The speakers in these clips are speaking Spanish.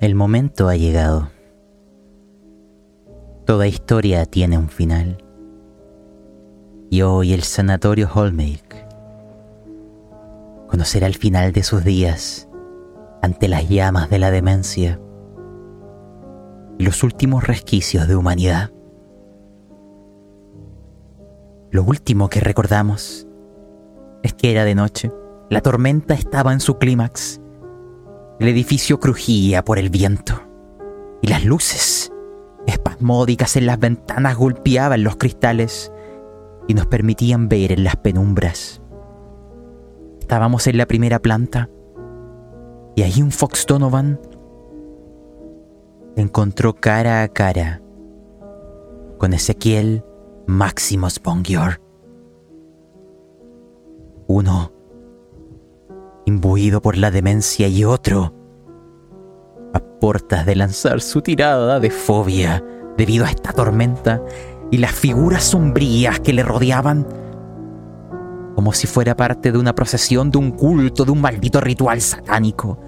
El momento ha llegado. Toda historia tiene un final. Y hoy el sanatorio Holmake conocerá el final de sus días ante las llamas de la demencia y los últimos resquicios de humanidad. Lo último que recordamos es que era de noche, la tormenta estaba en su clímax, el edificio crujía por el viento y las luces espasmódicas en las ventanas golpeaban los cristales y nos permitían ver en las penumbras. Estábamos en la primera planta y ahí un Fox Donovan encontró cara a cara con Ezequiel Maximus Bongior. Uno, imbuido por la demencia y otro, a portas de lanzar su tirada de fobia debido a esta tormenta y las figuras sombrías que le rodeaban, como si fuera parte de una procesión, de un culto, de un maldito ritual satánico.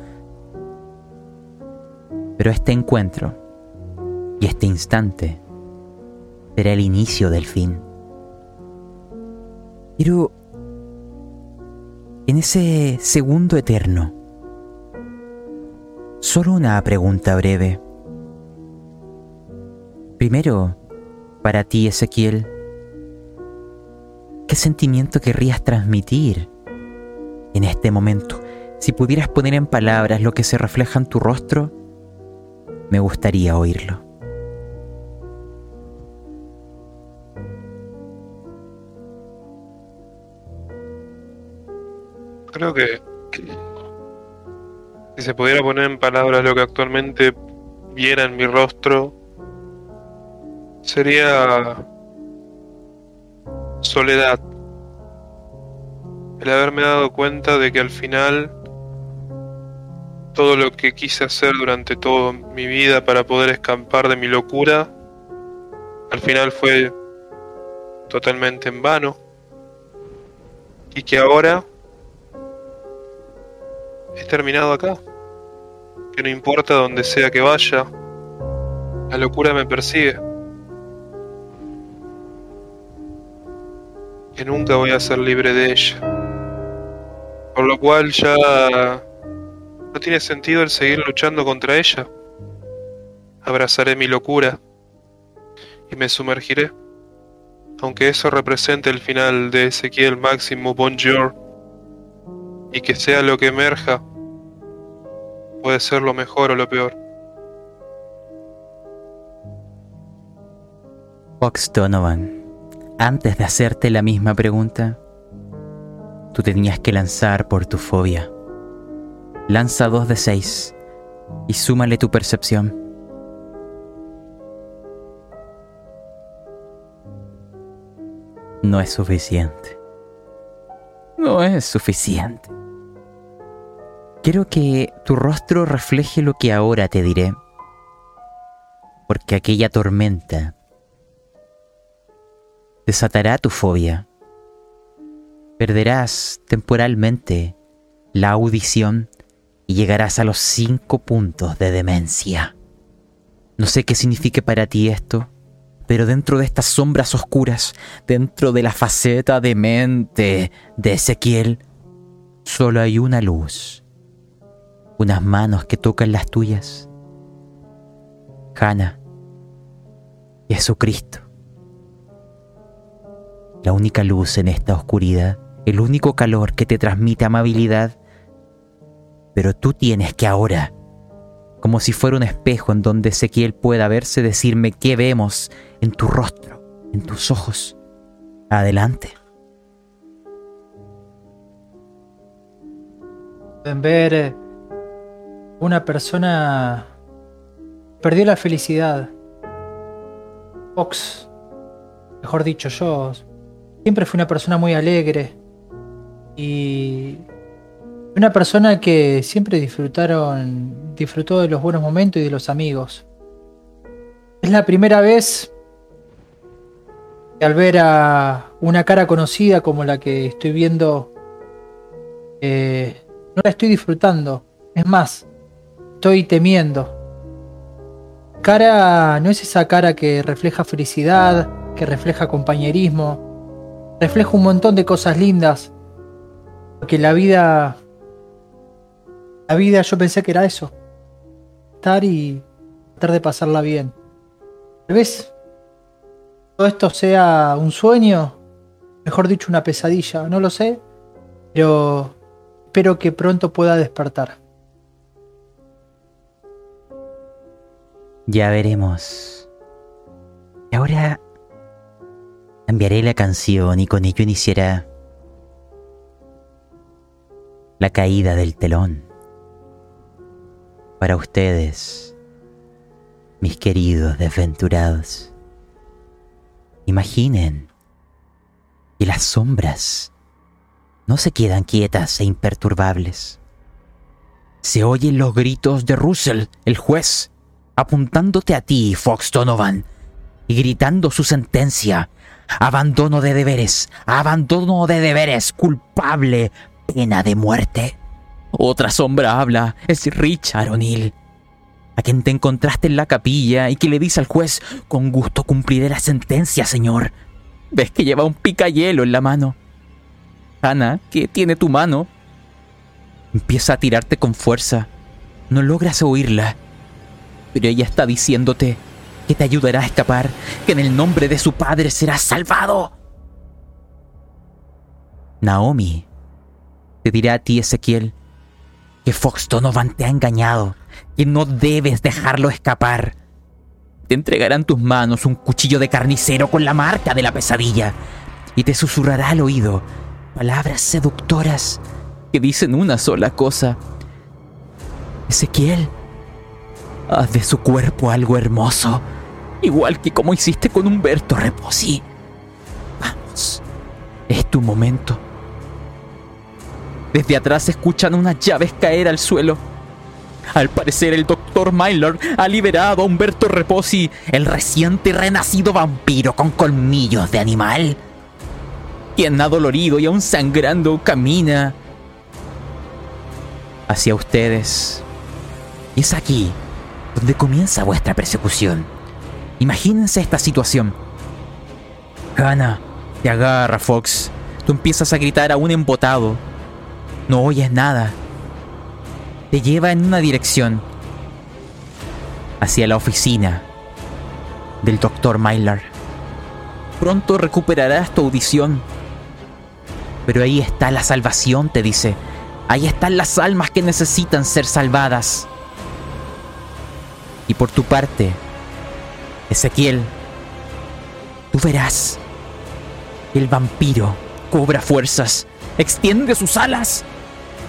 Pero este encuentro y este instante será el inicio del fin. Pero en ese segundo eterno, solo una pregunta breve. Primero, para ti, Ezequiel, ¿qué sentimiento querrías transmitir en este momento? Si pudieras poner en palabras lo que se refleja en tu rostro, me gustaría oírlo. Creo que si se pudiera poner en palabras lo que actualmente viera en mi rostro, sería soledad. El haberme dado cuenta de que al final todo lo que quise hacer durante toda mi vida para poder escapar de mi locura, al final fue totalmente en vano. Y que ahora he terminado acá. Que no importa donde sea que vaya, la locura me persigue. Que nunca voy a ser libre de ella. Por lo cual ya no tiene sentido el seguir luchando contra ella. Abrazaré mi locura y me sumergiré. Aunque eso represente el final de Ezequiel Máximo Bonjour y que sea lo que emerja, puede ser lo mejor o lo peor. Fox Donovan, antes de hacerte la misma pregunta, tú tenías que lanzar por tu fobia. Lanza dos de seis y súmale tu percepción. No es suficiente. No es suficiente. Quiero que tu rostro refleje lo que ahora te diré, porque aquella tormenta desatará tu fobia. Perderás temporalmente la audición y llegarás a los cinco puntos de demencia. No sé qué signifique para ti esto, pero dentro de estas sombras oscuras, dentro de la faceta de mente de Ezequiel, solo hay una luz unas manos que tocan las tuyas. Hanna, Jesucristo, la única luz en esta oscuridad, el único calor que te transmite amabilidad, pero tú tienes que ahora, como si fuera un espejo en donde Ezequiel pueda verse, decirme qué vemos en tu rostro, en tus ojos. Adelante. Pueden ver una persona perdió la felicidad. Fox, mejor dicho yo, siempre fui una persona muy alegre y una persona que siempre disfrutaron, disfrutó de los buenos momentos y de los amigos. Es la primera vez que al ver a una cara conocida como la que estoy viendo, eh, no la estoy disfrutando. Es más, estoy temiendo. Cara no es esa cara que refleja felicidad, que refleja compañerismo, refleja un montón de cosas lindas. Porque la vida. La vida yo pensé que era eso. Estar y tratar de pasarla bien. Tal vez todo esto sea un sueño, mejor dicho, una pesadilla, no lo sé, pero espero que pronto pueda despertar. Ya veremos. Ahora cambiaré la canción y con ello iniciará la caída del telón. Para ustedes, mis queridos desventurados, imaginen que las sombras no se quedan quietas e imperturbables. Se oyen los gritos de Russell, el juez, apuntándote a ti, Fox Donovan, y gritando su sentencia. Abandono de deberes, abandono de deberes, culpable, pena de muerte. Otra sombra habla, es Richard O'Neill, a quien te encontraste en la capilla y que le dice al juez, con gusto cumpliré la sentencia, señor. Ves que lleva un picayelo en la mano. Ana, que tiene tu mano, empieza a tirarte con fuerza. No logras oírla, pero ella está diciéndote que te ayudará a escapar, que en el nombre de su padre serás salvado. Naomi te dirá a ti, Ezequiel, que Fox Donovan te ha engañado, que no debes dejarlo escapar. Te entregarán tus manos un cuchillo de carnicero con la marca de la pesadilla y te susurrará al oído palabras seductoras que dicen una sola cosa. Ezequiel, haz de su cuerpo algo hermoso, igual que como hiciste con Humberto Reposi. Vamos, es tu momento. Desde atrás se escuchan unas llaves caer al suelo. Al parecer el doctor Myler ha liberado a Humberto Reposi, el reciente renacido vampiro con colmillos de animal, quien adolorido y aún sangrando camina hacia ustedes. Y es aquí donde comienza vuestra persecución. Imagínense esta situación. Hannah, te agarra, Fox. Tú empiezas a gritar aún embotado. No oyes nada. Te lleva en una dirección. Hacia la oficina del Dr. Mylar. Pronto recuperarás tu audición. Pero ahí está la salvación, te dice. Ahí están las almas que necesitan ser salvadas. Y por tu parte, Ezequiel, tú verás el vampiro cobra fuerzas, extiende sus alas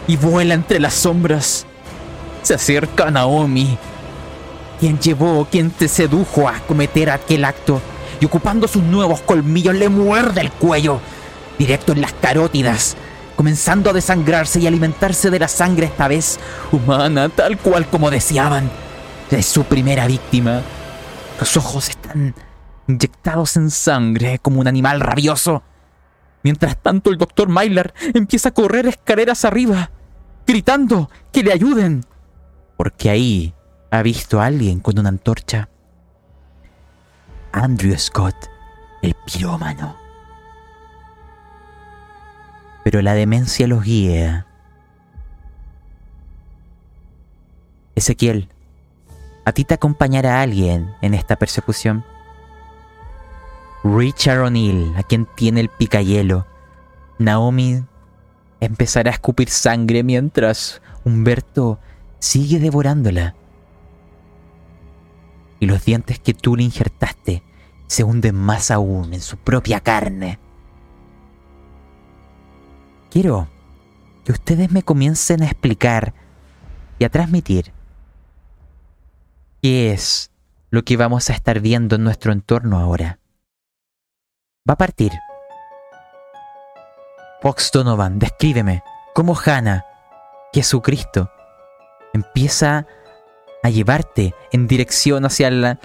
y vuela entre las sombras. Se acerca a Naomi, quien llevó, quien te sedujo a cometer aquel acto, y ocupando sus nuevos colmillos le muerde el cuello, directo en las carótidas, comenzando a desangrarse y alimentarse de la sangre esta vez humana, tal cual como deseaban. Es su primera víctima. Los ojos están inyectados en sangre como un animal rabioso. Mientras tanto, el doctor Myler empieza a correr escaleras arriba, gritando que le ayuden. Porque ahí ha visto a alguien con una antorcha. Andrew Scott, el pirómano. Pero la demencia los guía. Ezequiel, a ti te acompañará alguien en esta persecución. Richard O'Neill, a quien tiene el picayelo. Naomi empezará a escupir sangre mientras Humberto sigue devorándola. Y los dientes que tú le injertaste se hunden más aún en su propia carne. Quiero que ustedes me comiencen a explicar y a transmitir qué es lo que vamos a estar viendo en nuestro entorno ahora. Va a partir. Fox Donovan, descríbeme cómo Hannah, Jesucristo, empieza a llevarte en dirección hacia, la,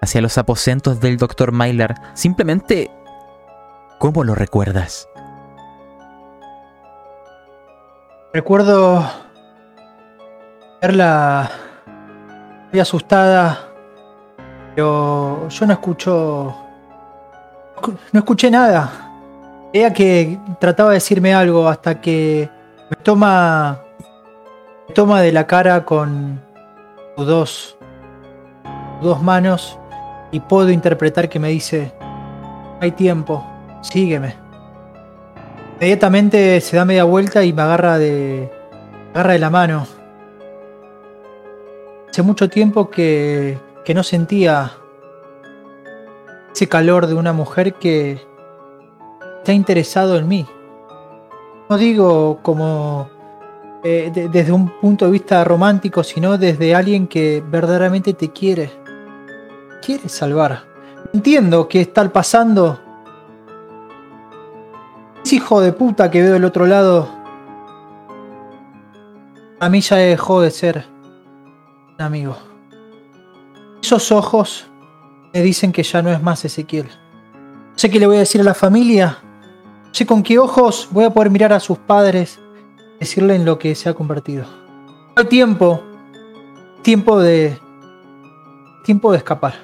hacia los aposentos del Dr. Myler. Simplemente, ¿cómo lo recuerdas? Recuerdo verla muy asustada, Pero yo no escucho. No escuché nada. Ella que trataba de decirme algo hasta que me toma. Me toma de la cara con sus dos. dos manos. Y puedo interpretar que me dice. Hay tiempo. Sígueme. Inmediatamente se da media vuelta y me agarra de. Me agarra de la mano. Hace mucho tiempo que, que no sentía ese calor de una mujer que está interesado en mí. No digo como eh, de- desde un punto de vista romántico, sino desde alguien que verdaderamente te quiere. Quiere salvar. Entiendo que está pasando. Ese hijo de puta que veo del otro lado. A mí ya dejó de ser amigo. Esos ojos me dicen que ya no es más Ezequiel. Sé qué le voy a decir a la familia. Sé con qué ojos voy a poder mirar a sus padres. Decirle en lo que se ha convertido. Hay tiempo. Tiempo de. Tiempo de escapar.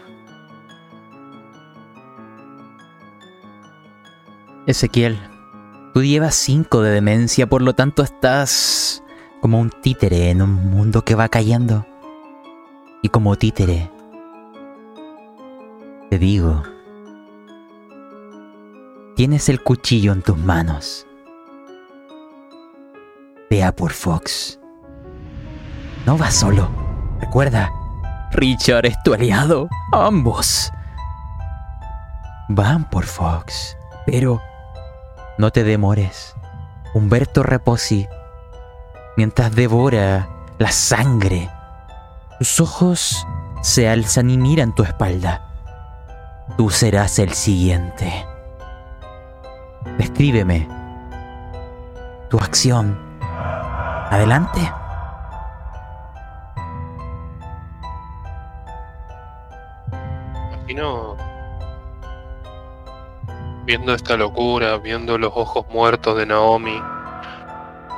Ezequiel, tú llevas 5 de demencia, por lo tanto estás como un títere en un mundo que va cayendo. Y como títere, te digo, tienes el cuchillo en tus manos. Vea por Fox. No vas solo. Recuerda, Richard es tu aliado. Ambos. Van por Fox. Pero no te demores. Humberto Reposi, mientras devora la sangre, tus ojos se alzan y miran tu espalda. Tú serás el siguiente. Descríbeme tu acción. Adelante. Imagino viendo esta locura, viendo los ojos muertos de Naomi,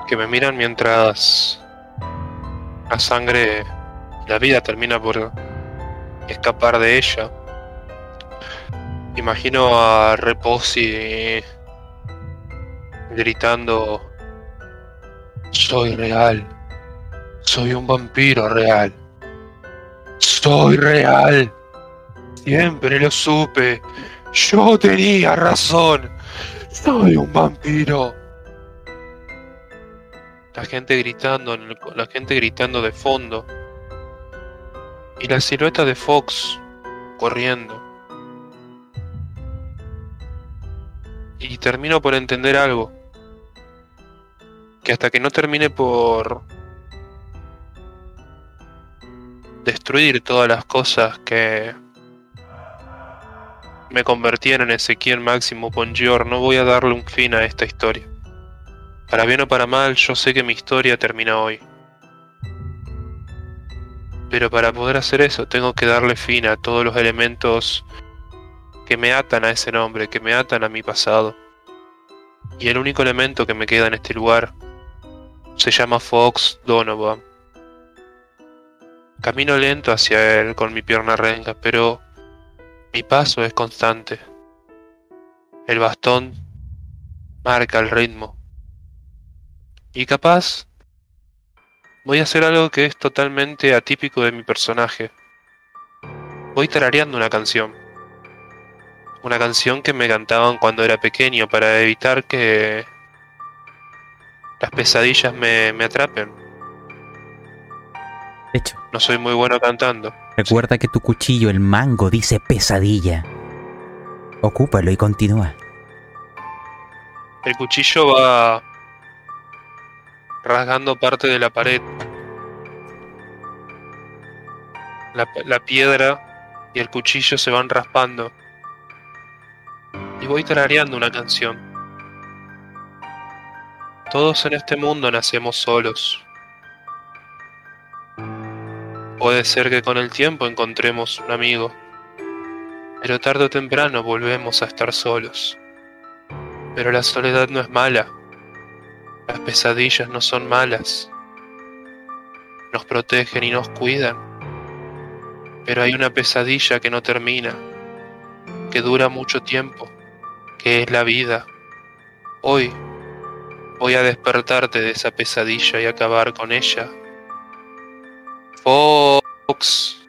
que me miran mientras la sangre, la vida termina por escapar de ella. Imagino a Reposi gritando, soy real, soy un vampiro real, soy real. Siempre lo supe. Yo tenía razón. Soy un vampiro. La gente gritando, la gente gritando de fondo. Y la silueta de Fox corriendo. Y termino por entender algo. Que hasta que no termine por destruir todas las cosas que me convirtieron en Ezequiel Máximo Bonjour, no voy a darle un fin a esta historia. Para bien o para mal, yo sé que mi historia termina hoy. Pero para poder hacer eso, tengo que darle fin a todos los elementos que me atan a ese nombre, que me atan a mi pasado. Y el único elemento que me queda en este lugar se llama Fox Donovan. Camino lento hacia él con mi pierna renga, pero mi paso es constante. El bastón marca el ritmo. Y capaz voy a hacer algo que es totalmente atípico de mi personaje. Voy tarareando una canción. Una canción que me cantaban cuando era pequeño para evitar que las pesadillas me, me atrapen. De hecho, No soy muy bueno cantando. recuerda que tu cuchillo, el mango, dice pesadilla. Ocúpalo y continúa. El cuchillo va rasgando parte de la pared. La, piedra y el cuchillo se van raspando. Y voy tarareando una canción. Todos en este mundo nacemos solos. Puede ser que con el tiempo encontremos un amigo, pero tarde o temprano volvemos a estar solos. Pero la soledad no es mala. Las pesadillas no son malas. Nos protegen y nos cuidan. Pero hay una pesadilla que no termina, que dura mucho tiempo, que es la vida. Hoy voy a despertarte de esa pesadilla y acabar con ella. Fox,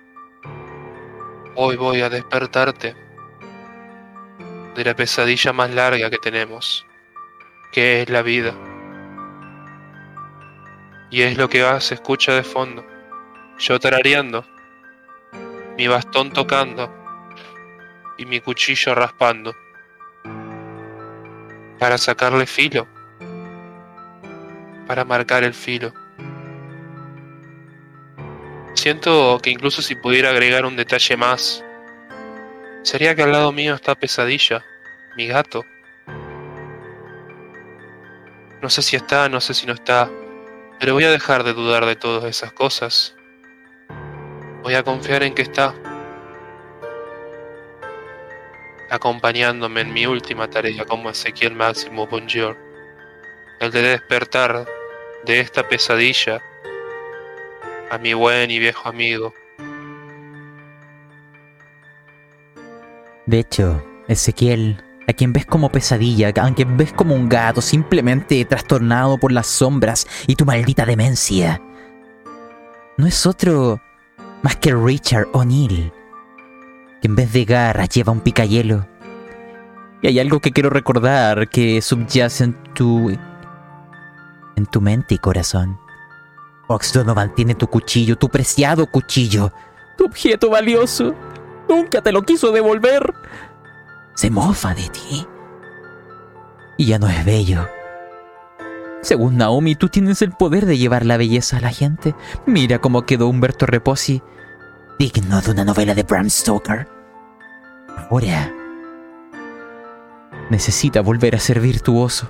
hoy voy a despertarte de la pesadilla más larga que tenemos, que es la vida. Y es lo que se escucha de fondo. Yo tarareando, mi bastón tocando y mi cuchillo raspando. Para sacarle filo. Para marcar el filo. Siento que incluso si pudiera agregar un detalle más, sería que al lado mío está Pesadilla, mi gato. No sé si está, no sé si no está, pero voy a dejar de dudar de todas esas cosas. Voy a confiar en que está acompañándome en mi última tarea como Ezequiel Máximo Bonjour, el de despertar de esta pesadilla a mi buen y viejo amigo. De hecho, Ezequiel, a quien ves como pesadilla, a quien ves como un gato simplemente trastornado por las sombras y tu maldita demencia, no es otro más que Richard O'Neill, que en vez de garras lleva un picayelo. Y hay algo que quiero recordar que subyace en tu. en tu mente y corazón. Fox Donovan tiene tu cuchillo, tu preciado cuchillo, tu objeto valioso. Nunca te lo quiso devolver. Se mofa de ti. Y ya no es bello. Según Naomi, tú tienes el poder de llevar la belleza a la gente. Mira cómo quedó Humberto Reposi, digno de una novela de Bram Stoker. Ahora necesita volver a ser virtuoso.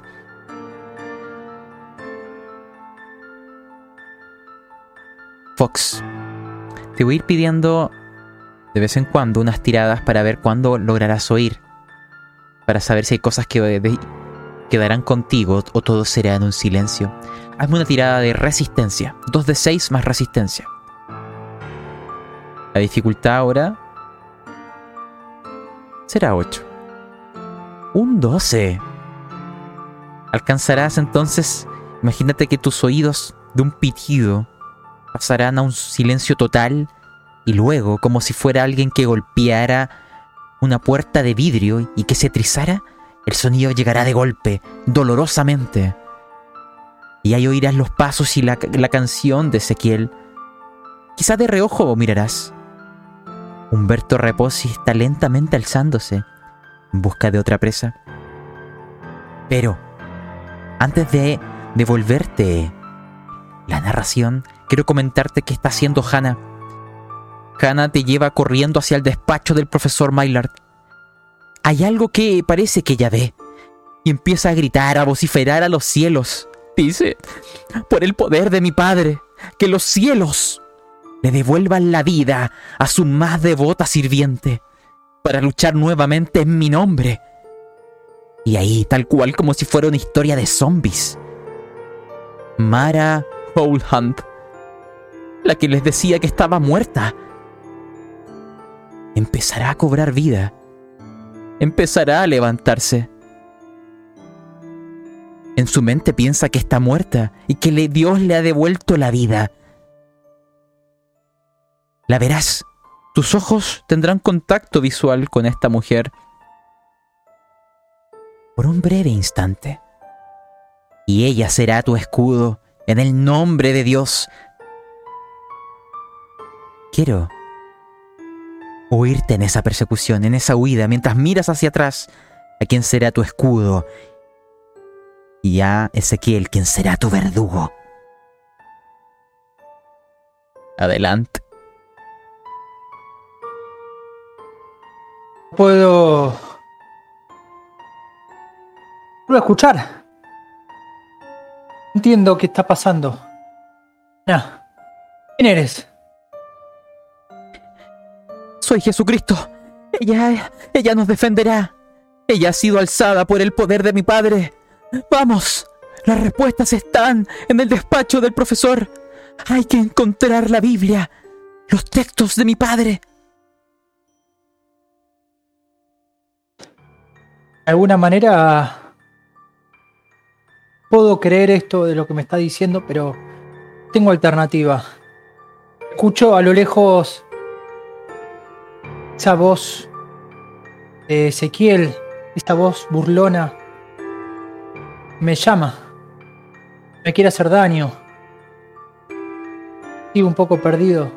Fox, te voy a ir pidiendo de vez en cuando unas tiradas para ver cuándo lograrás oír. Para saber si hay cosas que de- quedarán contigo o todo será en un silencio. Hazme una tirada de resistencia. 2 de 6 más resistencia. La dificultad ahora será 8. Un 12. Alcanzarás entonces, imagínate que tus oídos de un pitido pasarán a un silencio total y luego, como si fuera alguien que golpeara una puerta de vidrio y que se trizara, el sonido llegará de golpe, dolorosamente. Y ahí oirás los pasos y la, la canción de Ezequiel. Quizá de reojo mirarás. Humberto Reposi está lentamente alzándose en busca de otra presa. Pero, antes de devolverte la narración, quiero comentarte qué está haciendo Hannah. Hannah te lleva corriendo hacia el despacho del profesor Maillard. Hay algo que parece que ella ve. Y empieza a gritar, a vociferar a los cielos. Dice, por el poder de mi padre, que los cielos le devuelvan la vida a su más devota sirviente para luchar nuevamente en mi nombre. Y ahí, tal cual como si fuera una historia de zombies. Mara Howlhunt, la que les decía que estaba muerta, empezará a cobrar vida. Empezará a levantarse. En su mente piensa que está muerta y que Dios le ha devuelto la vida. La verás. Tus ojos tendrán contacto visual con esta mujer. Por un breve instante. Y ella será tu escudo en el nombre de Dios. Quiero huirte en esa persecución, en esa huida, mientras miras hacia atrás a quien será tu escudo y a Ezequiel quien será tu verdugo. Adelante. Puedo. Puedo escuchar. Entiendo qué está pasando. Ya. ¿Quién eres? Soy Jesucristo. Ella, ella nos defenderá. Ella ha sido alzada por el poder de mi padre. Vamos. Las respuestas están en el despacho del profesor. Hay que encontrar la Biblia, los textos de mi padre. De alguna manera puedo creer esto de lo que me está diciendo, pero tengo alternativa. Escucho a lo lejos esa voz de Ezequiel, esa voz burlona. Me llama. Me quiere hacer daño. Sigo un poco perdido.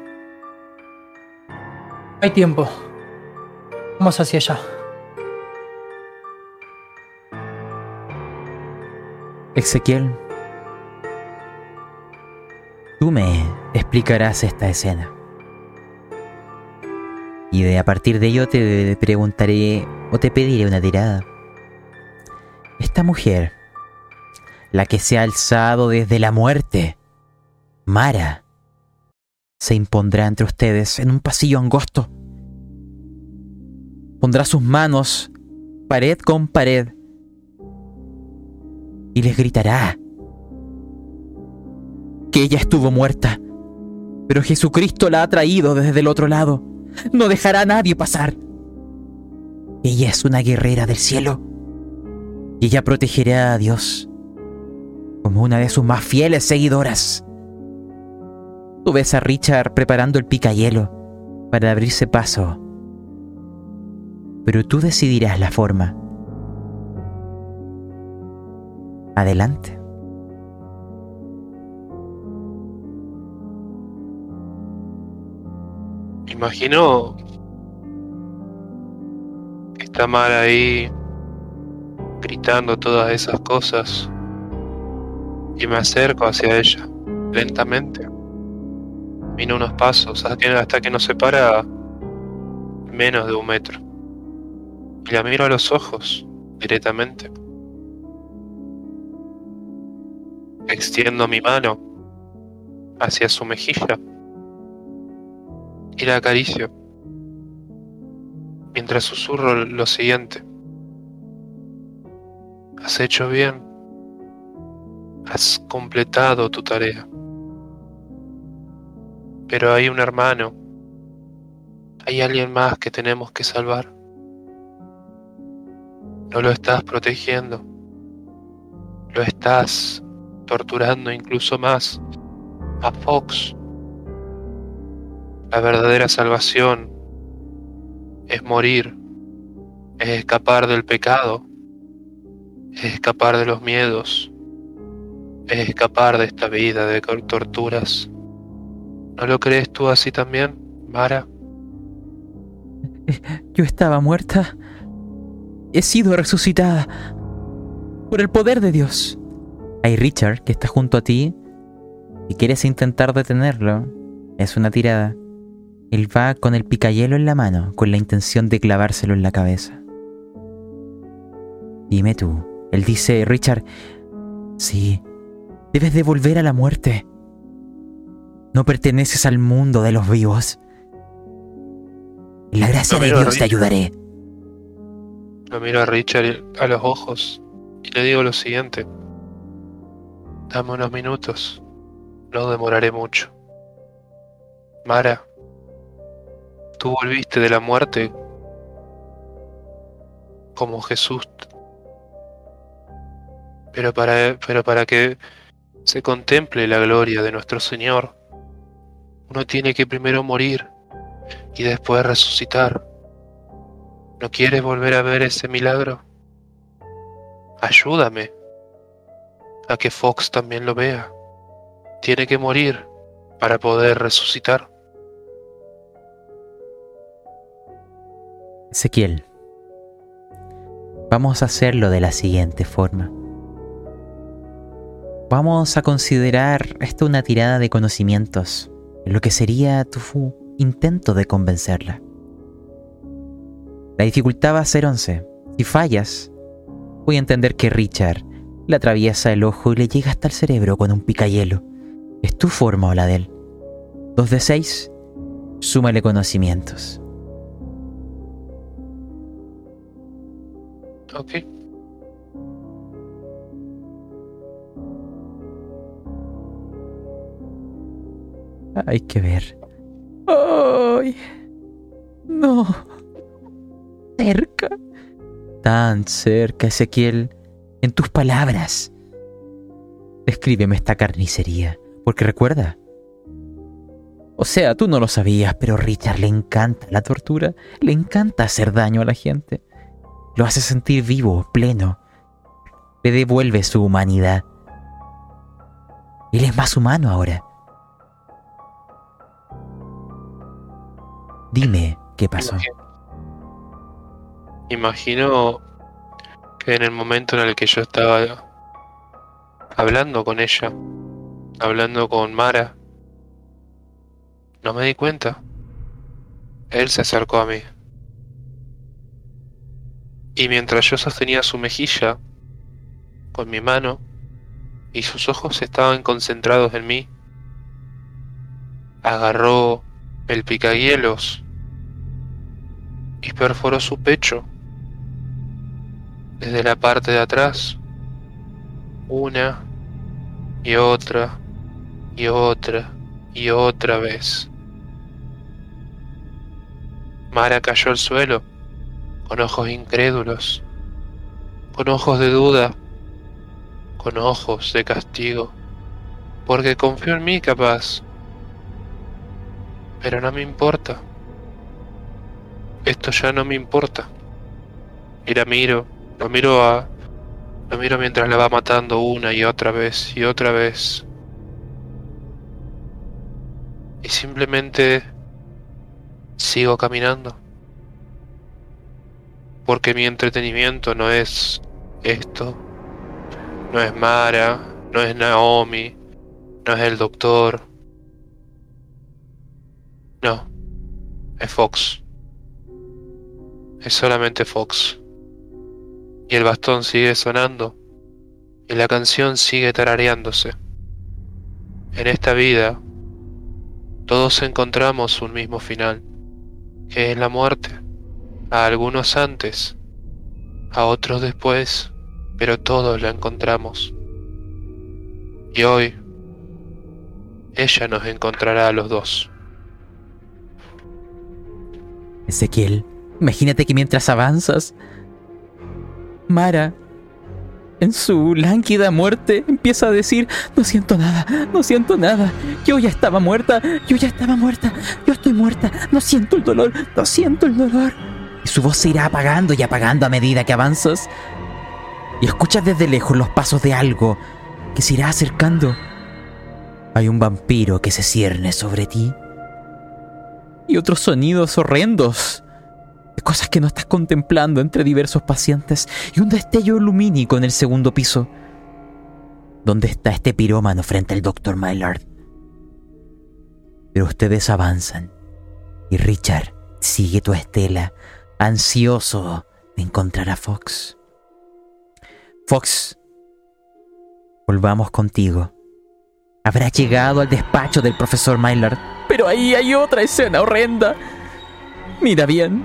Hay tiempo. Vamos hacia allá. Ezequiel, tú me explicarás esta escena. Y de a partir de ello te preguntaré o te pediré una tirada. Esta mujer, la que se ha alzado desde la muerte, Mara, se impondrá entre ustedes en un pasillo angosto. Pondrá sus manos pared con pared y les gritará que ella estuvo muerta, pero Jesucristo la ha traído desde el otro lado. No dejará a nadie pasar. Ella es una guerrera del cielo y ella protegerá a Dios como una de sus más fieles seguidoras. Tú ves a Richard preparando el picayelo para abrirse paso, pero tú decidirás la forma. Adelante. Imagino que está mal ahí gritando todas esas cosas y me acerco hacia ella lentamente. Vino unos pasos hasta que, hasta que nos separa menos de un metro. Y la miro a los ojos directamente. Extiendo mi mano hacia su mejilla y la acaricio mientras susurro lo siguiente. Has hecho bien. Has completado tu tarea. Pero hay un hermano. Hay alguien más que tenemos que salvar. No lo estás protegiendo. Lo estás torturando incluso más a Fox. La verdadera salvación es morir, es escapar del pecado, es escapar de los miedos, es escapar de esta vida de torturas. ¿No lo crees tú así también, Mara? Yo estaba muerta. He sido resucitada por el poder de Dios. Hay Richard que está junto a ti y quieres intentar detenerlo. Es una tirada. Él va con el picayelo en la mano con la intención de clavárselo en la cabeza. Dime tú. Él dice, Richard, sí, debes de volver a la muerte. No perteneces al mundo de los vivos. En la gracia de Dios te ayudaré. Lo miro a Richard a los ojos y le digo lo siguiente. Dame unos minutos. No demoraré mucho. Mara, tú volviste de la muerte como Jesús. Pero para, pero para que se contemple la gloria de nuestro Señor, uno tiene que primero morir y después resucitar. ¿No quieres volver a ver ese milagro? Ayúdame a que Fox también lo vea. Tiene que morir para poder resucitar. Ezequiel, vamos a hacerlo de la siguiente forma. Vamos a considerar esto una tirada de conocimientos, en lo que sería tu intento de convencerla. La dificultad va a ser 11. Si fallas, voy a entender que Richard le atraviesa el ojo y le llega hasta el cerebro con un picayelo. ¿Es tu forma o la de él? Dos de seis, súmale conocimientos. Ok. Hay que ver. ¡Ay! No. Cerca. Tan cerca, Ezequiel, en tus palabras. Escríbeme esta carnicería, porque recuerda. O sea, tú no lo sabías, pero Richard le encanta la tortura, le encanta hacer daño a la gente. Lo hace sentir vivo, pleno. Le devuelve su humanidad. Él es más humano ahora. Dime qué pasó. Imagino que en el momento en el que yo estaba hablando con ella, hablando con Mara, no me di cuenta. Él se acercó a mí. Y mientras yo sostenía su mejilla con mi mano y sus ojos estaban concentrados en mí, agarró el picahielos y perforó su pecho desde la parte de atrás, una y otra y otra y otra vez. Mara cayó al suelo, con ojos incrédulos, con ojos de duda, con ojos de castigo, porque confió en mí capaz. Pero no me importa. Esto ya no me importa. Y la miro, lo miro a. Lo miro mientras la va matando una y otra vez y otra vez. Y simplemente sigo caminando. Porque mi entretenimiento no es esto. No es Mara, no es Naomi, no es el doctor. No, es Fox. Es solamente Fox. Y el bastón sigue sonando. Y la canción sigue tarareándose. En esta vida, todos encontramos un mismo final, que es la muerte. A algunos antes, a otros después, pero todos la encontramos. Y hoy, ella nos encontrará a los dos. Ezequiel, imagínate que mientras avanzas, Mara, en su lánguida muerte, empieza a decir, no siento nada, no siento nada, yo ya estaba muerta, yo ya estaba muerta, yo estoy muerta, no siento el dolor, no siento el dolor. Y su voz se irá apagando y apagando a medida que avanzas. Y escuchas desde lejos los pasos de algo que se irá acercando. Hay un vampiro que se cierne sobre ti y otros sonidos horrendos de cosas que no estás contemplando entre diversos pacientes y un destello lumínico en el segundo piso. ¿Dónde está este pirómano frente al Dr. Mylard? Pero ustedes avanzan y Richard sigue tu estela, ansioso de encontrar a Fox. Fox, volvamos contigo. Habrá llegado al despacho del profesor Mylard pero ahí hay otra escena horrenda. Mira bien,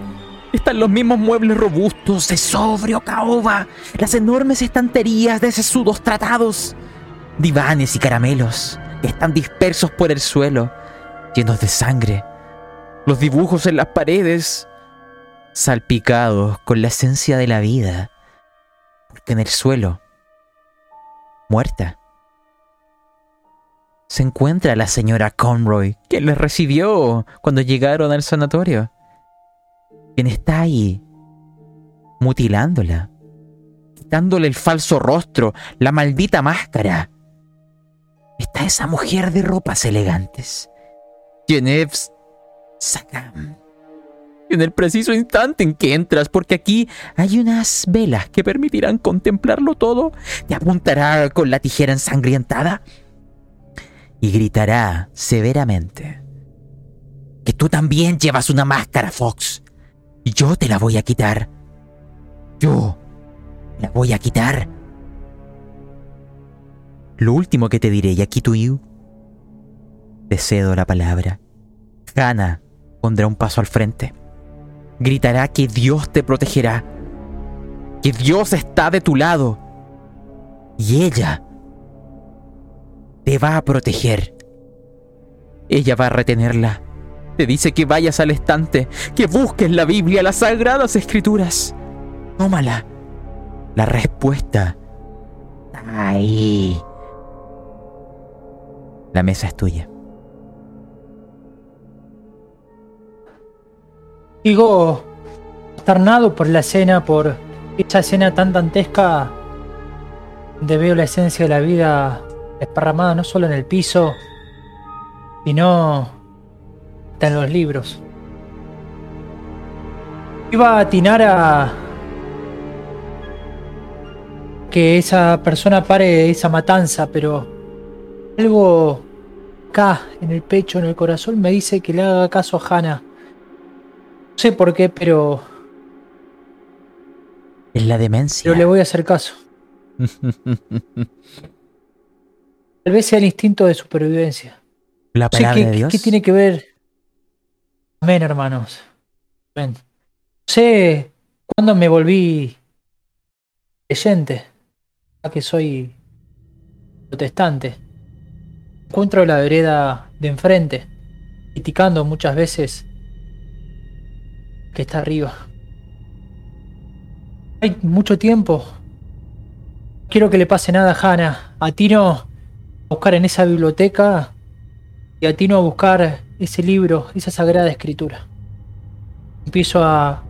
están los mismos muebles robustos de sobrio caoba, las enormes estanterías de sesudos tratados, divanes y caramelos que están dispersos por el suelo, llenos de sangre, los dibujos en las paredes, salpicados con la esencia de la vida, porque en el suelo, muerta, se encuentra la señora Conroy, quien les recibió cuando llegaron al sanatorio. Quien está ahí, mutilándola, quitándole el falso rostro, la maldita máscara. Está esa mujer de ropas elegantes, Genevieve Sakam. En el preciso instante en que entras, porque aquí hay unas velas que permitirán contemplarlo todo, te apuntará con la tijera ensangrientada y gritará severamente que tú también llevas una máscara, Fox, y yo te la voy a quitar. Yo la voy a quitar. Lo último que te diré, Yakituyu, te cedo la palabra. Hannah pondrá un paso al frente. Gritará que Dios te protegerá, que Dios está de tu lado. Y ella te va a proteger. Ella va a retenerla. Te dice que vayas al estante, que busques la Biblia, las sagradas escrituras. Tómala. La respuesta. Ahí. La mesa es tuya. Sigo consternado por la escena, por esa escena tan dantesca donde veo la esencia de la vida desparramada no solo en el piso, sino en los libros. Iba a atinar a que esa persona pare esa matanza, pero algo acá en el pecho, en el corazón, me dice que le haga caso a Hannah. No sé por qué, pero, Es la demencia. pero le voy a hacer caso. Tal vez sea el instinto de supervivencia. la sé palabra qué, de Dios. qué tiene que ver. Amén, hermanos. Amén. No sé cuándo me volví creyente, ya que soy protestante. Encuentro la vereda de enfrente, criticando muchas veces que está arriba. Hay mucho tiempo. Quiero que le pase nada a Hannah. Atino a buscar en esa biblioteca y atino a buscar ese libro, esa sagrada escritura. Empiezo a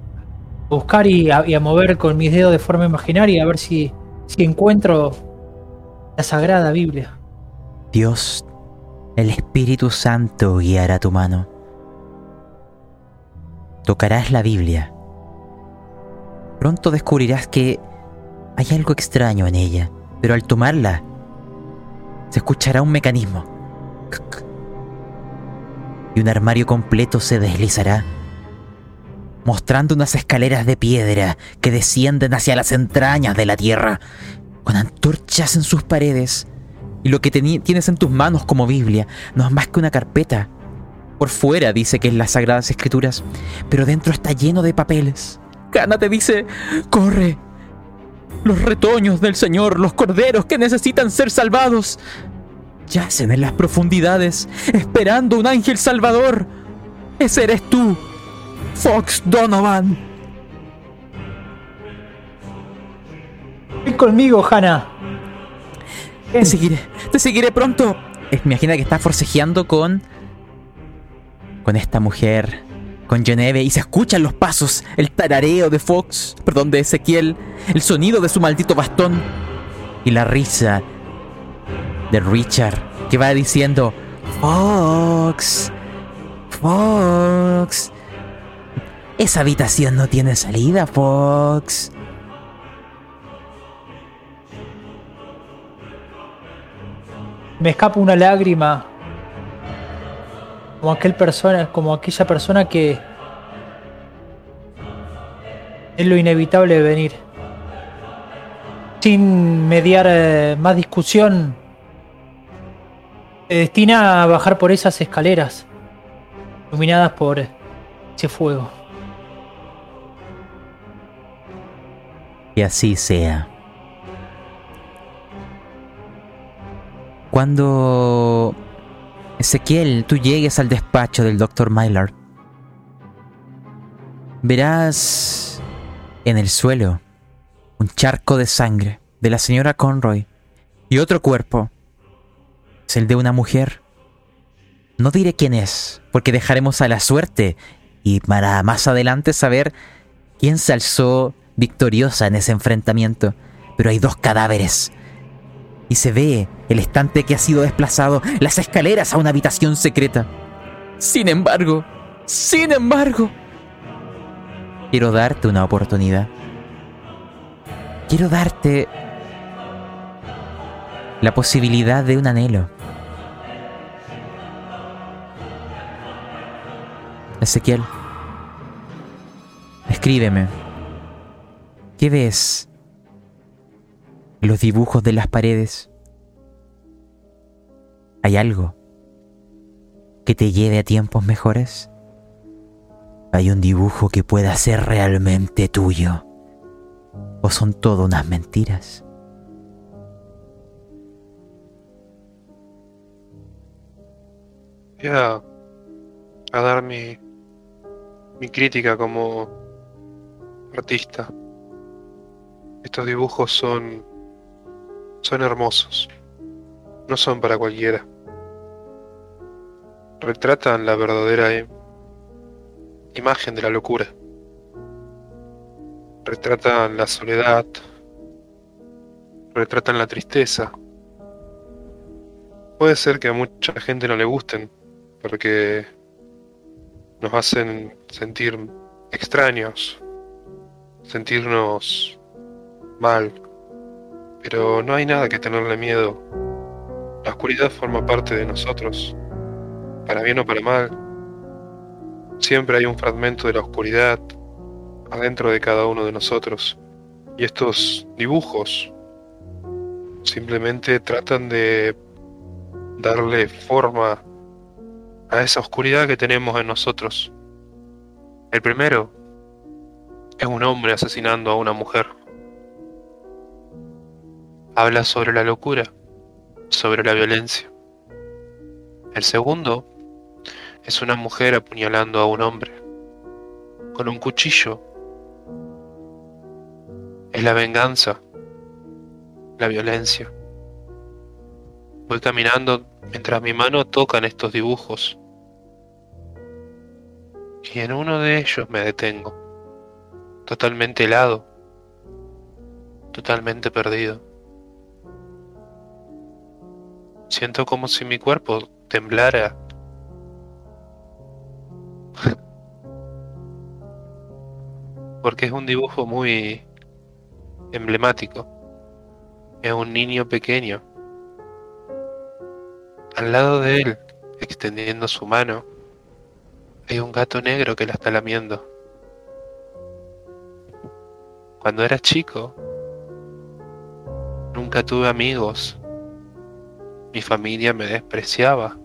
buscar y a, y a mover con mis dedos de forma imaginaria a ver si, si encuentro la sagrada Biblia. Dios, el Espíritu Santo guiará tu mano. Tocarás la Biblia. Pronto descubrirás que hay algo extraño en ella, pero al tomarla se escuchará un mecanismo. Y un armario completo se deslizará, mostrando unas escaleras de piedra que descienden hacia las entrañas de la tierra, con antorchas en sus paredes y lo que tienes en tus manos como Biblia no es más que una carpeta. Por fuera dice que es las Sagradas Escrituras, pero dentro está lleno de papeles. Cana te dice, corre. Los retoños del Señor, los corderos que necesitan ser salvados, yacen en las profundidades, esperando un ángel salvador. Ese eres tú, Fox Donovan. Ven conmigo, Hannah. Te seguiré, te seguiré pronto. Imagina que está forcejeando con. Con esta mujer, con Geneve, y se escuchan los pasos, el tarareo de Fox, perdón, de Ezequiel, el sonido de su maldito bastón, y la risa de Richard, que va diciendo: Fox, Fox. Esa habitación no tiene salida, Fox. Me escapa una lágrima. Como aquel persona, como aquella persona que es lo inevitable de venir. Sin mediar eh, más discusión, se destina a bajar por esas escaleras, iluminadas por ese fuego. Y así sea. Cuando Ezequiel, tú llegues al despacho del Dr. Mylar, verás en el suelo un charco de sangre de la señora Conroy y otro cuerpo. Es el de una mujer. No diré quién es, porque dejaremos a la suerte y para más adelante saber quién se alzó victoriosa en ese enfrentamiento. Pero hay dos cadáveres. Y se ve el estante que ha sido desplazado, las escaleras a una habitación secreta. Sin embargo, sin embargo, quiero darte una oportunidad. Quiero darte la posibilidad de un anhelo. Ezequiel, escríbeme. ¿Qué ves? Los dibujos de las paredes. ¿Hay algo que te lleve a tiempos mejores? ¿Hay un dibujo que pueda ser realmente tuyo? ¿O son todo unas mentiras? Voy a, a dar mi, mi crítica como artista. Estos dibujos son son hermosos. No son para cualquiera. Retratan la verdadera imagen de la locura. Retratan la soledad. Retratan la tristeza. Puede ser que a mucha gente no le gusten, porque nos hacen sentir extraños, sentirnos mal, pero no hay nada que tenerle miedo. La oscuridad forma parte de nosotros, para bien o para mal. Siempre hay un fragmento de la oscuridad adentro de cada uno de nosotros. Y estos dibujos simplemente tratan de darle forma a esa oscuridad que tenemos en nosotros. El primero es un hombre asesinando a una mujer habla sobre la locura, sobre la violencia. El segundo es una mujer apuñalando a un hombre con un cuchillo. Es la venganza, la violencia. Voy caminando mientras mi mano toca en estos dibujos. Y en uno de ellos me detengo, totalmente helado, totalmente perdido. Siento como si mi cuerpo temblara. Porque es un dibujo muy emblemático. Es un niño pequeño. Al lado de él, extendiendo su mano, hay un gato negro que la está lamiendo. Cuando era chico, nunca tuve amigos mi familia me despreciaba.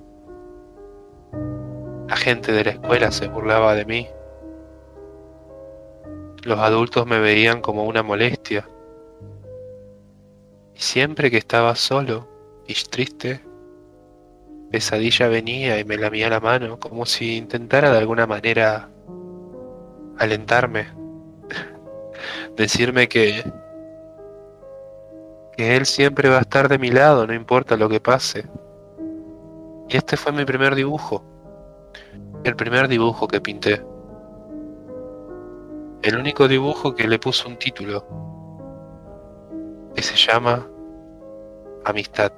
La gente de la escuela se burlaba de mí. Los adultos me veían como una molestia. Y siempre que estaba solo y triste, pesadilla venía y me lamía la mano como si intentara de alguna manera alentarme, decirme que que Él siempre va a estar de mi lado, no importa lo que pase. Y este fue mi primer dibujo, el primer dibujo que pinté, el único dibujo que le puso un título, que se llama Amistad.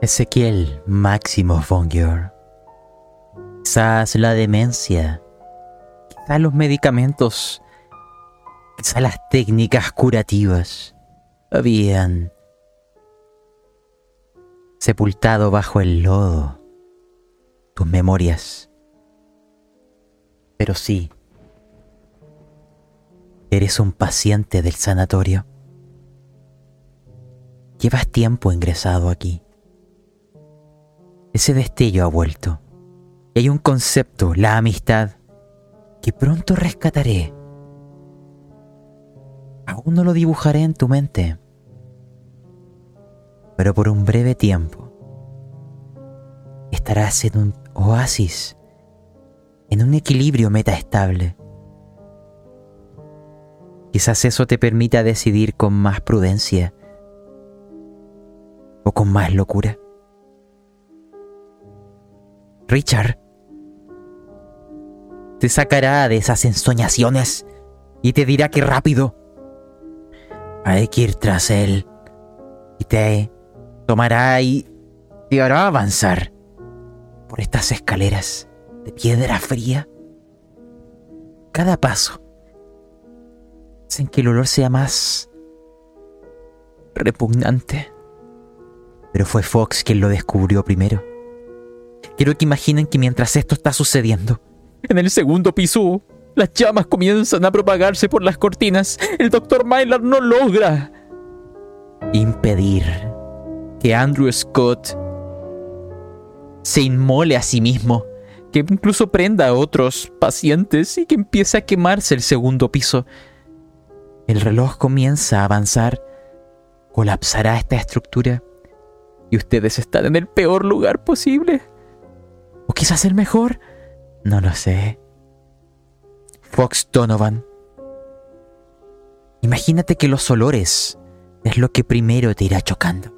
Ezequiel Máximo Gior. Quizás la demencia, quizás los medicamentos Quizá las técnicas curativas habían sepultado bajo el lodo tus memorias. Pero sí, eres un paciente del sanatorio. Llevas tiempo ingresado aquí. Ese destello ha vuelto. Y hay un concepto, la amistad, que pronto rescataré Aún no lo dibujaré en tu mente, pero por un breve tiempo estarás en un oasis, en un equilibrio metaestable. Quizás eso te permita decidir con más prudencia o con más locura. Richard te sacará de esas ensoñaciones y te dirá que rápido hay que ir tras él y te tomará y te hará avanzar por estas escaleras de piedra fría. Cada paso hacen que el olor sea más repugnante. Pero fue Fox quien lo descubrió primero. Quiero que imaginen que mientras esto está sucediendo, en el segundo piso las llamas comienzan a propagarse por las cortinas. El doctor Mylar no logra impedir que Andrew Scott se inmole a sí mismo, que incluso prenda a otros pacientes y que empiece a quemarse el segundo piso. El reloj comienza a avanzar, colapsará esta estructura y ustedes están en el peor lugar posible. O quizás el mejor, no lo sé. Fox Donovan, Imagínate que los olores es lo que primero te irá chocando.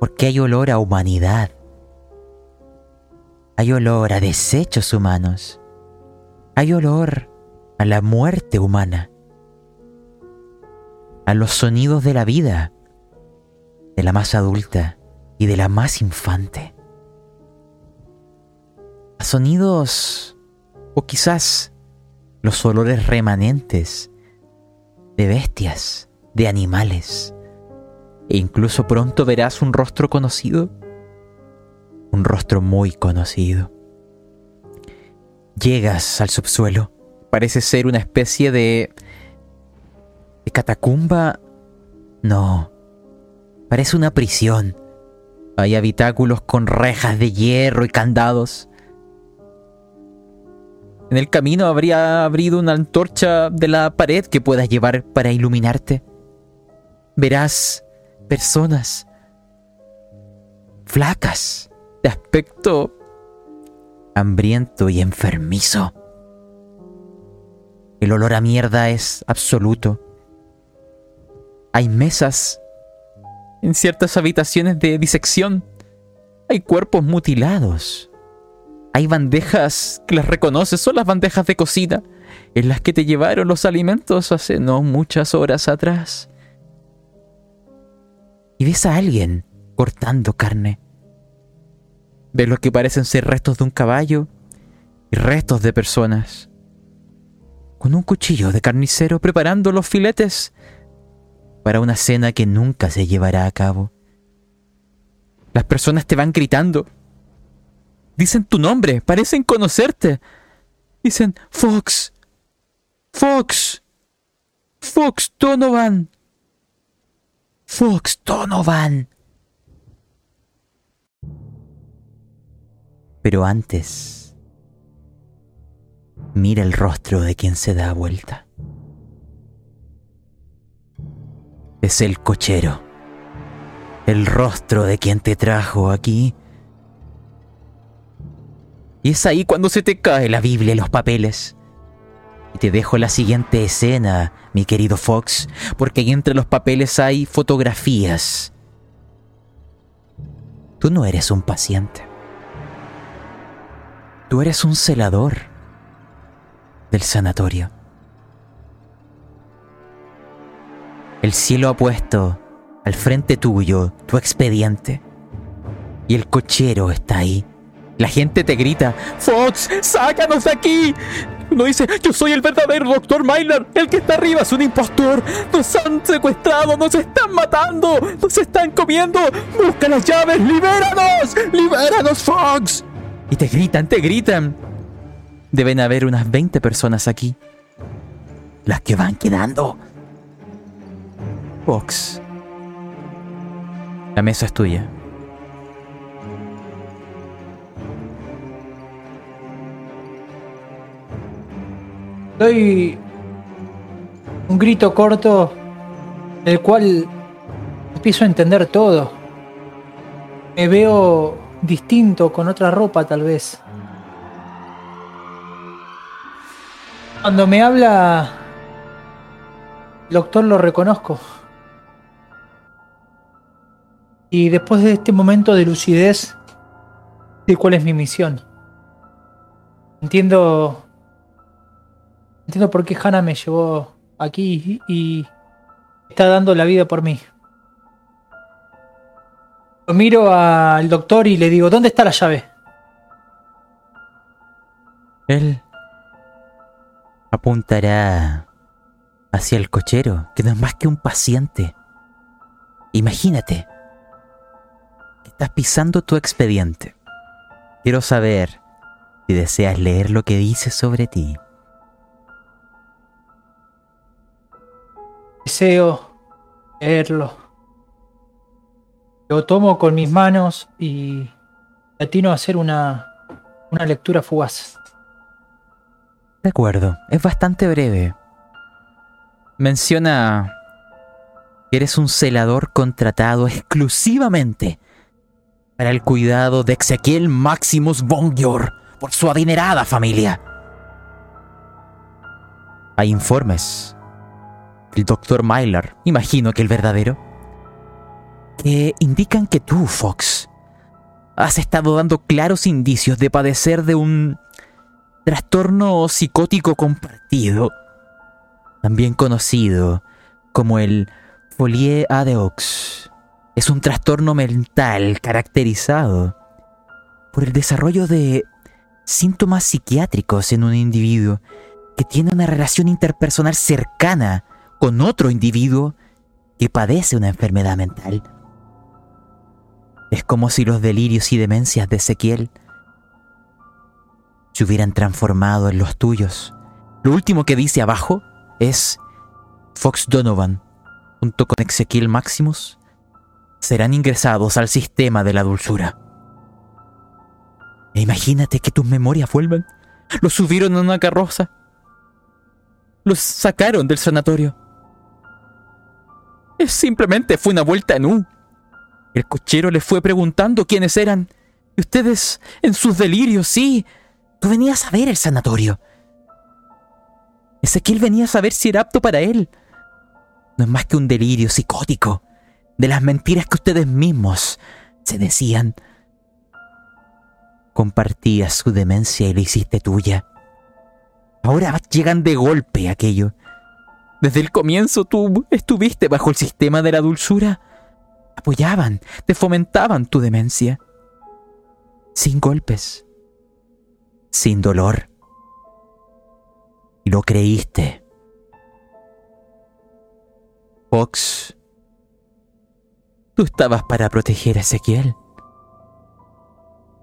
Porque hay olor a humanidad. Hay olor a desechos humanos. Hay olor a la muerte humana. A los sonidos de la vida. De la más adulta y de la más infante. A sonidos o quizás los olores remanentes de bestias, de animales. E incluso pronto verás un rostro conocido, un rostro muy conocido. Llegas al subsuelo, parece ser una especie de... de catacumba. No, parece una prisión. Hay habitáculos con rejas de hierro y candados. En el camino habría abrido una antorcha de la pared que puedas llevar para iluminarte. Verás personas flacas, de aspecto hambriento y enfermizo. El olor a mierda es absoluto. Hay mesas en ciertas habitaciones de disección. Hay cuerpos mutilados. Hay bandejas que las reconoces, son las bandejas de cocina, en las que te llevaron los alimentos hace no muchas horas atrás. Y ves a alguien cortando carne. Ves lo que parecen ser restos de un caballo y restos de personas. Con un cuchillo de carnicero preparando los filetes para una cena que nunca se llevará a cabo. Las personas te van gritando Dicen tu nombre, parecen conocerte. Dicen Fox. Fox. Fox Donovan. Fox Donovan. Pero antes, mira el rostro de quien se da vuelta. Es el cochero. El rostro de quien te trajo aquí y es ahí cuando se te cae la Biblia y los papeles. Y te dejo la siguiente escena, mi querido Fox, porque entre los papeles hay fotografías. Tú no eres un paciente. Tú eres un celador del sanatorio. El cielo ha puesto al frente tuyo tu expediente y el cochero está ahí la gente te grita, Fox, sácanos de aquí. Uno dice, yo soy el verdadero doctor Myler, el que está arriba es un impostor. Nos han secuestrado, nos están matando, nos están comiendo. Busca las llaves, libéranos, libéranos, Fox. Y te gritan, te gritan. Deben haber unas 20 personas aquí. Las que van quedando. Fox. La mesa es tuya. Doy un grito corto, el cual empiezo a entender todo. Me veo distinto, con otra ropa tal vez. Cuando me habla, el doctor lo reconozco. Y después de este momento de lucidez, sé cuál es mi misión. Entiendo Entiendo por qué Hannah me llevó aquí y está dando la vida por mí. Lo miro al doctor y le digo, ¿dónde está la llave? Él apuntará hacia el cochero, que no es más que un paciente. Imagínate estás pisando tu expediente. Quiero saber si deseas leer lo que dice sobre ti. Deseo leerlo. Lo tomo con mis manos y atino a hacer una, una lectura fugaz. De acuerdo, es bastante breve. Menciona que eres un celador contratado exclusivamente para el cuidado de Ezequiel Maximus Bongior por su adinerada familia. Hay informes el doctor Mylar, imagino que el verdadero, que indican que tú, Fox, has estado dando claros indicios de padecer de un trastorno psicótico compartido, también conocido como el folie à deux. Es un trastorno mental caracterizado por el desarrollo de síntomas psiquiátricos en un individuo que tiene una relación interpersonal cercana con otro individuo que padece una enfermedad mental. Es como si los delirios y demencias de Ezequiel se hubieran transformado en los tuyos. Lo último que dice abajo es Fox Donovan, junto con Ezequiel Maximus, serán ingresados al sistema de la dulzura. E imagínate que tus memorias vuelvan. Los subieron en una carroza. Los sacaron del sanatorio. Simplemente fue una vuelta en U. El cochero les fue preguntando quiénes eran. Y ustedes, en sus delirios, sí. Tú venías a ver el sanatorio. Ezequiel venía a saber si era apto para él. No es más que un delirio psicótico de las mentiras que ustedes mismos se decían. Compartías su demencia y la hiciste tuya. Ahora llegan de golpe aquello. Desde el comienzo tú estuviste bajo el sistema de la dulzura apoyaban, te fomentaban tu demencia. Sin golpes, sin dolor. Y lo creíste. Fox, tú estabas para proteger a Ezequiel,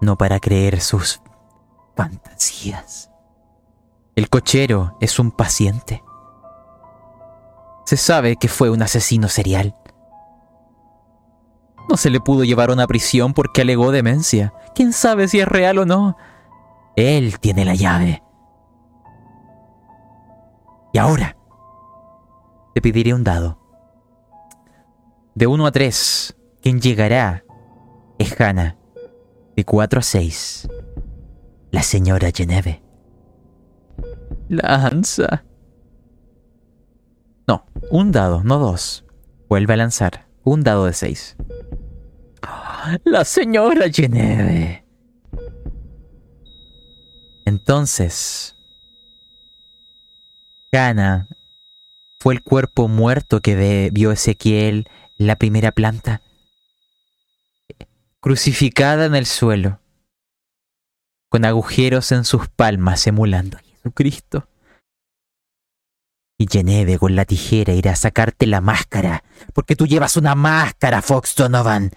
no para creer sus fantasías. El cochero es un paciente. Se sabe que fue un asesino serial. No se le pudo llevar a una prisión porque alegó demencia. ¿Quién sabe si es real o no? Él tiene la llave. Y ahora, te pediré un dado. De 1 a 3, quien llegará es Hannah. De 4 a 6, la señora Geneve. Lanza. No, un dado, no dos. Vuelve a lanzar. Un dado de 6. La señora Geneve. Entonces, Cana fue el cuerpo muerto que vio Ezequiel en la primera planta, crucificada en el suelo, con agujeros en sus palmas emulando a Jesucristo. Geneve con la tijera irá a sacarte la máscara, porque tú llevas una máscara, Fox Donovan.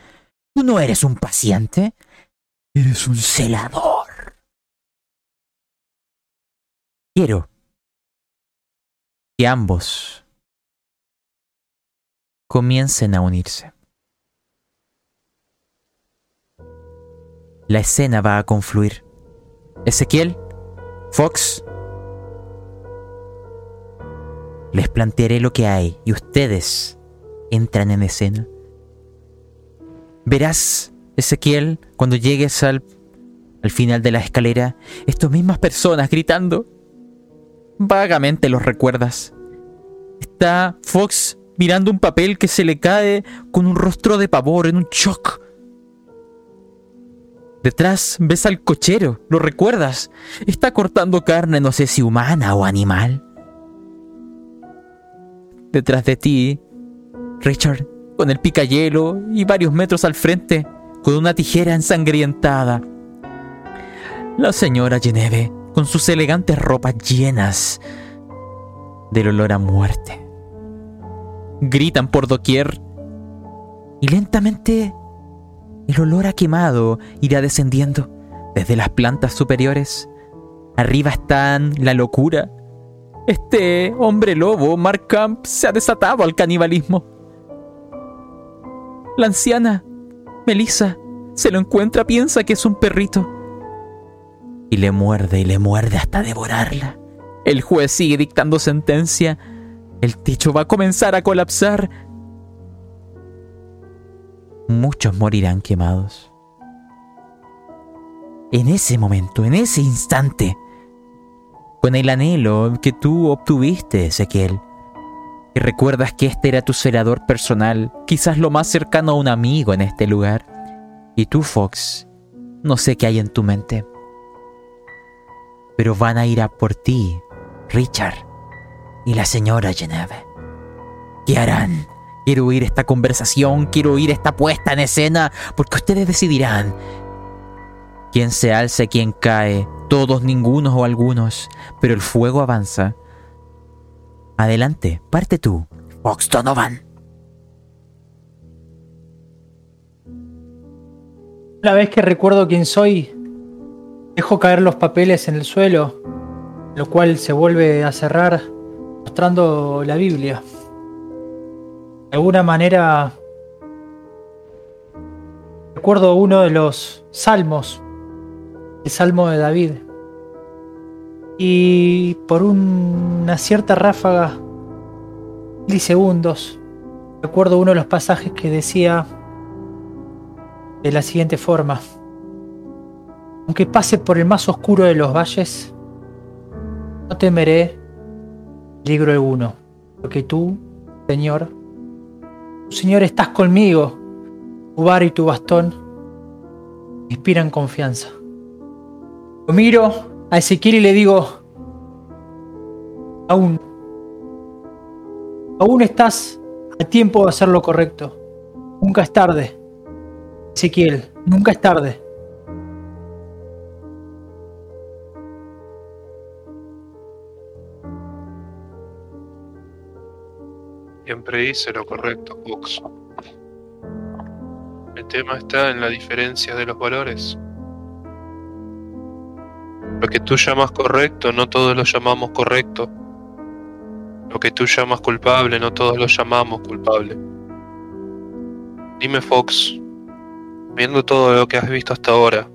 Tú no eres un paciente, eres un celador. Quiero que ambos comiencen a unirse. La escena va a confluir. Ezequiel, Fox, les plantearé lo que hay y ustedes entran en escena. Verás, Ezequiel, cuando llegues al, al final de la escalera, estas mismas personas gritando. Vagamente los recuerdas. Está Fox mirando un papel que se le cae con un rostro de pavor en un shock. Detrás ves al cochero, lo recuerdas. Está cortando carne, no sé si humana o animal. Detrás de ti, Richard con el picayelo y varios metros al frente, con una tijera ensangrientada. La señora Geneve, con sus elegantes ropas llenas del olor a muerte. Gritan por doquier y lentamente el olor a quemado irá descendiendo desde las plantas superiores. Arriba están la locura. Este hombre lobo, Mark Camp, se ha desatado al canibalismo. La anciana, Melissa, se lo encuentra, piensa que es un perrito. Y le muerde y le muerde hasta devorarla. El juez sigue dictando sentencia. El techo va a comenzar a colapsar. Muchos morirán quemados. En ese momento, en ese instante, con el anhelo que tú obtuviste, Ezequiel, Y recuerdas que este era tu celador personal, quizás lo más cercano a un amigo en este lugar. Y tú, Fox, no sé qué hay en tu mente. Pero van a ir a por ti, Richard y la señora Geneve. ¿Qué harán? Quiero oír esta conversación, quiero oír esta puesta en escena, porque ustedes decidirán quién se alza y quién cae, todos, ningunos o algunos, pero el fuego avanza. Adelante, parte tú, Fox Donovan. Una vez que recuerdo quién soy, dejo caer los papeles en el suelo, lo cual se vuelve a cerrar mostrando la Biblia. De alguna manera recuerdo uno de los salmos, el Salmo de David. Y por una cierta ráfaga, milisegundos, recuerdo uno de los pasajes que decía de la siguiente forma. Aunque pase por el más oscuro de los valles, no temeré peligro alguno, porque tú, Señor, Señor, estás conmigo. Tu bar y tu bastón inspiran confianza. Lo miro a Ezequiel y le digo, aún, aún estás a tiempo de hacer lo correcto. Nunca es tarde. Ezequiel, nunca es tarde. Siempre hice lo correcto, Fox. El tema está en la diferencia de los valores. Lo que tú llamas correcto, no todos lo llamamos correcto. Lo que tú llamas culpable, no todos lo llamamos culpable. Dime, Fox, viendo todo lo que has visto hasta ahora,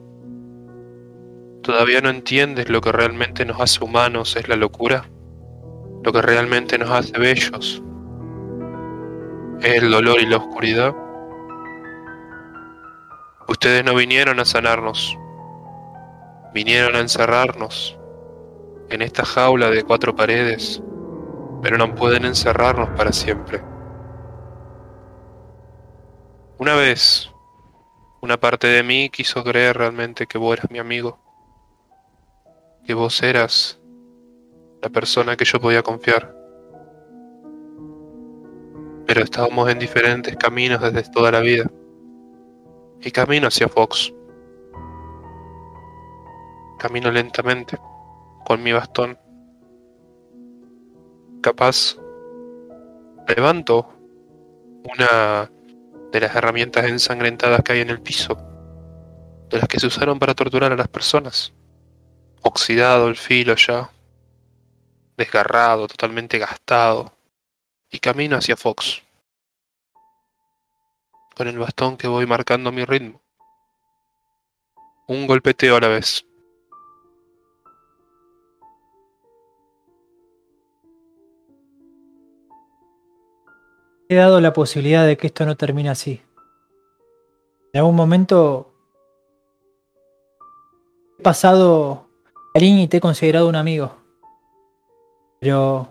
¿todavía no entiendes lo que realmente nos hace humanos es la locura? Lo que realmente nos hace bellos el dolor y la oscuridad. Ustedes no vinieron a sanarnos, vinieron a encerrarnos en esta jaula de cuatro paredes, pero no pueden encerrarnos para siempre. Una vez, una parte de mí quiso creer realmente que vos eras mi amigo, que vos eras la persona que yo podía confiar pero estábamos en diferentes caminos desde toda la vida. Y camino hacia Fox. Camino lentamente, con mi bastón. Capaz, levanto una de las herramientas ensangrentadas que hay en el piso, de las que se usaron para torturar a las personas. Oxidado el filo ya, desgarrado, totalmente gastado y camino hacia Fox. Con el bastón que voy marcando mi ritmo. Un golpeteo a la vez. He dado la posibilidad de que esto no termine así. En algún momento he pasado cariño y te he considerado un amigo. Pero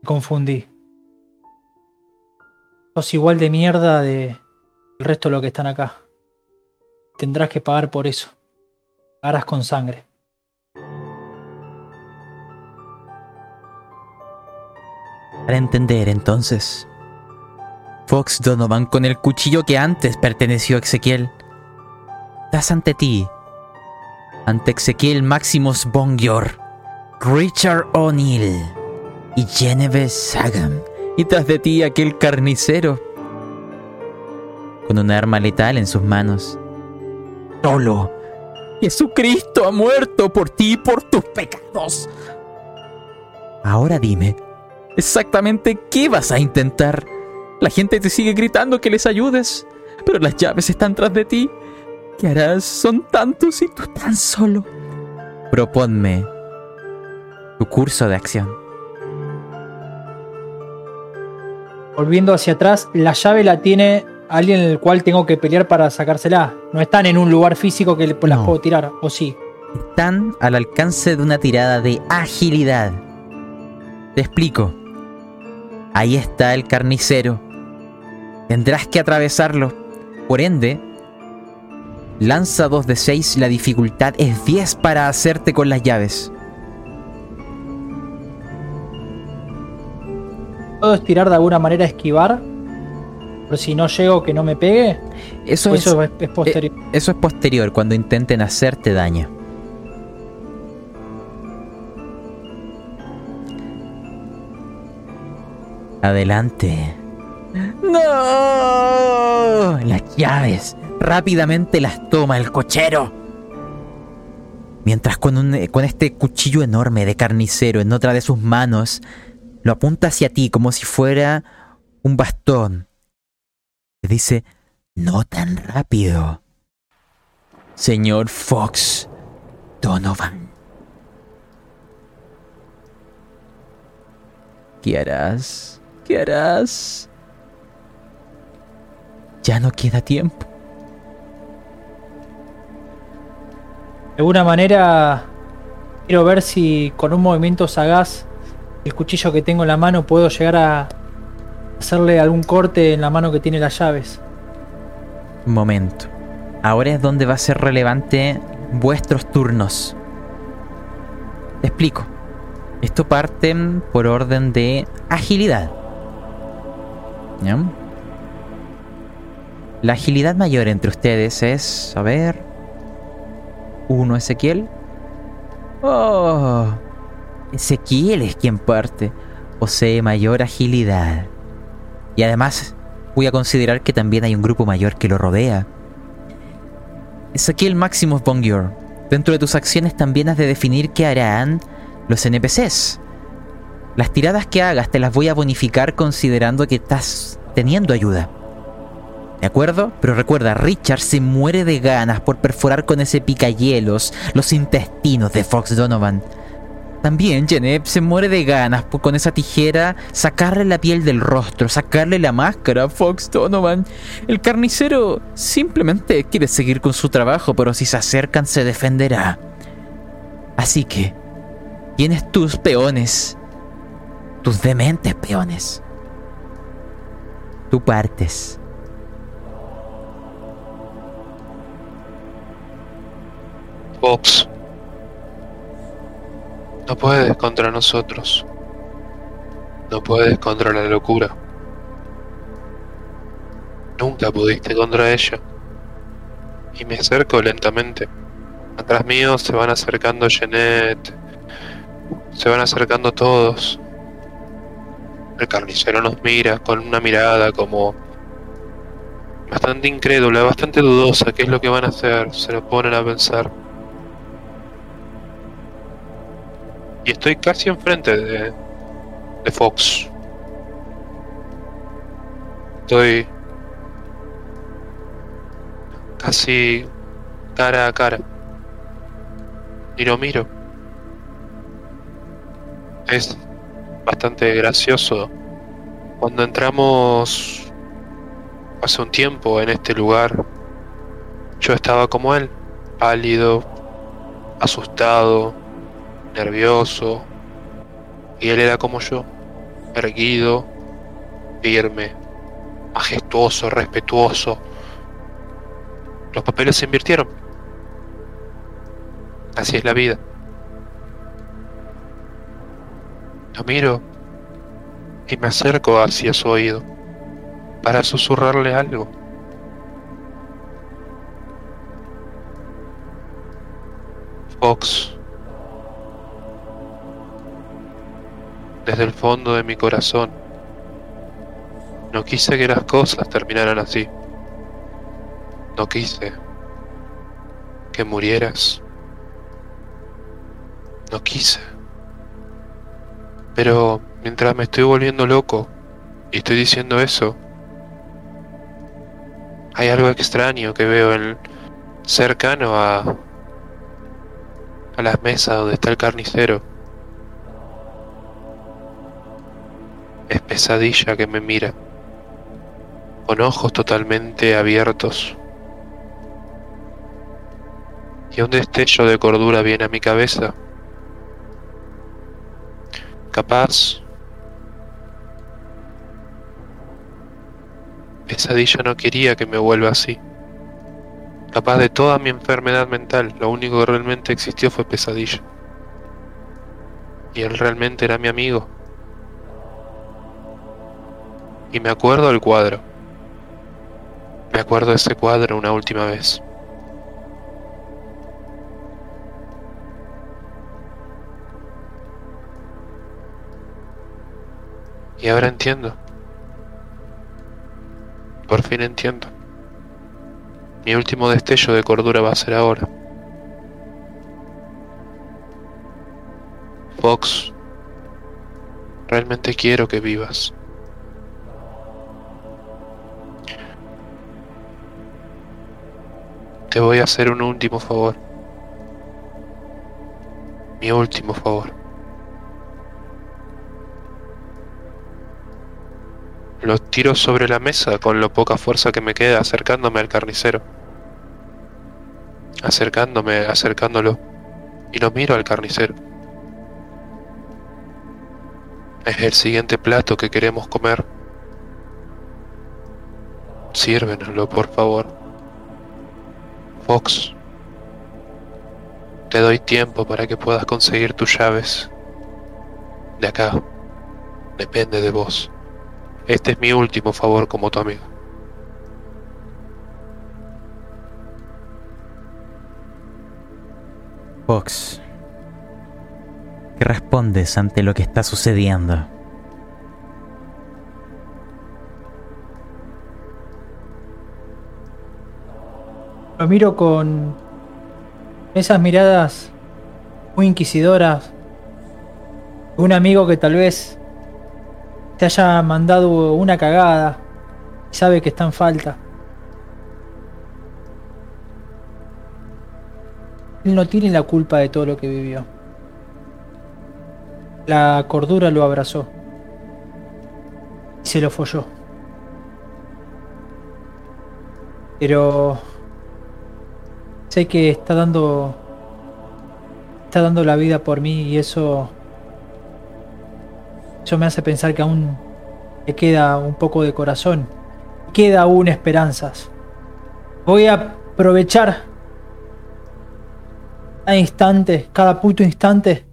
me confundí. Sos igual de mierda de el resto de los que están acá. Tendrás que pagar por eso. Pagarás con sangre. Para entender entonces, Fox Donovan con el cuchillo que antes perteneció a Ezequiel, estás ante ti, ante Ezequiel Maximus Bongior, Richard O'Neill y Genevieve Sagan y tras de ti aquel carnicero con un arma letal en sus manos. Solo. Jesucristo ha muerto por ti y por tus pecados. Ahora dime, exactamente qué vas a intentar. La gente te sigue gritando que les ayudes, pero las llaves están tras de ti. ¿Qué harás? Son tantos y tú tan solo. Proponme tu curso de acción. volviendo hacia atrás, la llave la tiene alguien en el cual tengo que pelear para sacársela. No están en un lugar físico que las puedo tirar, o sí. Están al alcance de una tirada de agilidad. Te explico. Ahí está el carnicero. Tendrás que atravesarlo. Por ende, lanza 2 de 6, la dificultad es 10 para hacerte con las llaves. ¿Puedo estirar de alguna manera esquivar? Pero si no llego que no me pegue. Eso, ¿O es, eso es, es posterior. eh, eso es posterior, cuando intenten hacerte daño. Adelante. ¡No! Las llaves. Rápidamente las toma el cochero. Mientras con, este cuchillo enorme de carnicero en otra de sus manos, lo apunta hacia ti como si fuera un bastón. Te dice, no tan rápido. Señor Fox Donovan. ¿Qué harás? ¿Qué harás? Ya no queda tiempo. De alguna manera quiero ver si con un movimiento sagaz el cuchillo que tengo en la mano puedo llegar a hacerle algún corte en la mano que tiene las llaves. Momento. Ahora es donde va a ser relevante vuestros turnos. Te explico. Esto parte por orden de agilidad. ¿Ya? La agilidad mayor entre ustedes es, a ver, uno Ezequiel. Oh, Ezequiel es quien parte. Posee mayor agilidad. Y además voy a considerar que también hay un grupo mayor que lo rodea. Ezequiel Maximus Bongior, dentro de tus acciones también has de definir qué harán los NPCs. Las tiradas que hagas te las voy a bonificar considerando que estás teniendo ayuda. ¿De acuerdo? Pero recuerda, Richard se muere de ganas por perforar con ese picahielos los intestinos de Fox Donovan. También Genep se muere de ganas por con esa tijera sacarle la piel del rostro, sacarle la máscara a Fox Donovan. El carnicero simplemente quiere seguir con su trabajo, pero si se acercan se defenderá. Así que, tienes tus peones, tus dementes peones. Tú partes. Fox. No puedes contra nosotros. No puedes contra la locura. Nunca pudiste contra ella. Y me acerco lentamente. Atrás mío se van acercando Jeanette. Se van acercando todos. El carnicero nos mira con una mirada como bastante incrédula, bastante dudosa. ¿Qué es lo que van a hacer? Se lo ponen a pensar. Y estoy casi enfrente de, de Fox. Estoy casi cara a cara. Y lo miro. Es bastante gracioso. Cuando entramos hace un tiempo en este lugar, yo estaba como él, pálido, asustado, nervioso, y él era como yo, erguido, firme, majestuoso, respetuoso. Los papeles se invirtieron. Así es la vida. Lo miro y me acerco hacia su oído para susurrarle algo. Fox. Desde el fondo de mi corazón. No quise que las cosas terminaran así. No quise que murieras. No quise. Pero mientras me estoy volviendo loco y estoy diciendo eso, hay algo extraño que veo en cercano a a las mesas donde está el carnicero. Es pesadilla que me mira, con ojos totalmente abiertos. Y un destello de cordura viene a mi cabeza. Capaz pesadilla no quería que me vuelva así. Capaz de toda mi enfermedad mental, lo único que realmente existió fue pesadilla. Y él realmente era mi amigo. Y me acuerdo del cuadro. Me acuerdo de ese cuadro una última vez. Y ahora entiendo. Por fin entiendo. Mi último destello de cordura va a ser ahora. Fox, realmente quiero que vivas. Te voy a hacer un último favor. Mi último favor. Lo tiro sobre la mesa con lo poca fuerza que me queda acercándome al carnicero. Acercándome, acercándolo. Y lo miro al carnicero. Es el siguiente plato que queremos comer. Sírvenoslo, por favor. Fox. Te doy tiempo para que puedas conseguir tus llaves. De acá. Depende de vos. Este es mi último favor como tu amigo. Fox, ¿qué respondes ante lo que está sucediendo? Lo miro con esas miradas muy inquisidoras. Un amigo que tal vez te haya mandado una cagada y sabe que está en falta. Él no tiene la culpa de todo lo que vivió. La cordura lo abrazó y se lo folló. Pero sé que está dando está dando la vida por mí y eso eso me hace pensar que aún le queda un poco de corazón. Queda aún esperanzas. Voy a aprovechar cada instante, cada puto instante,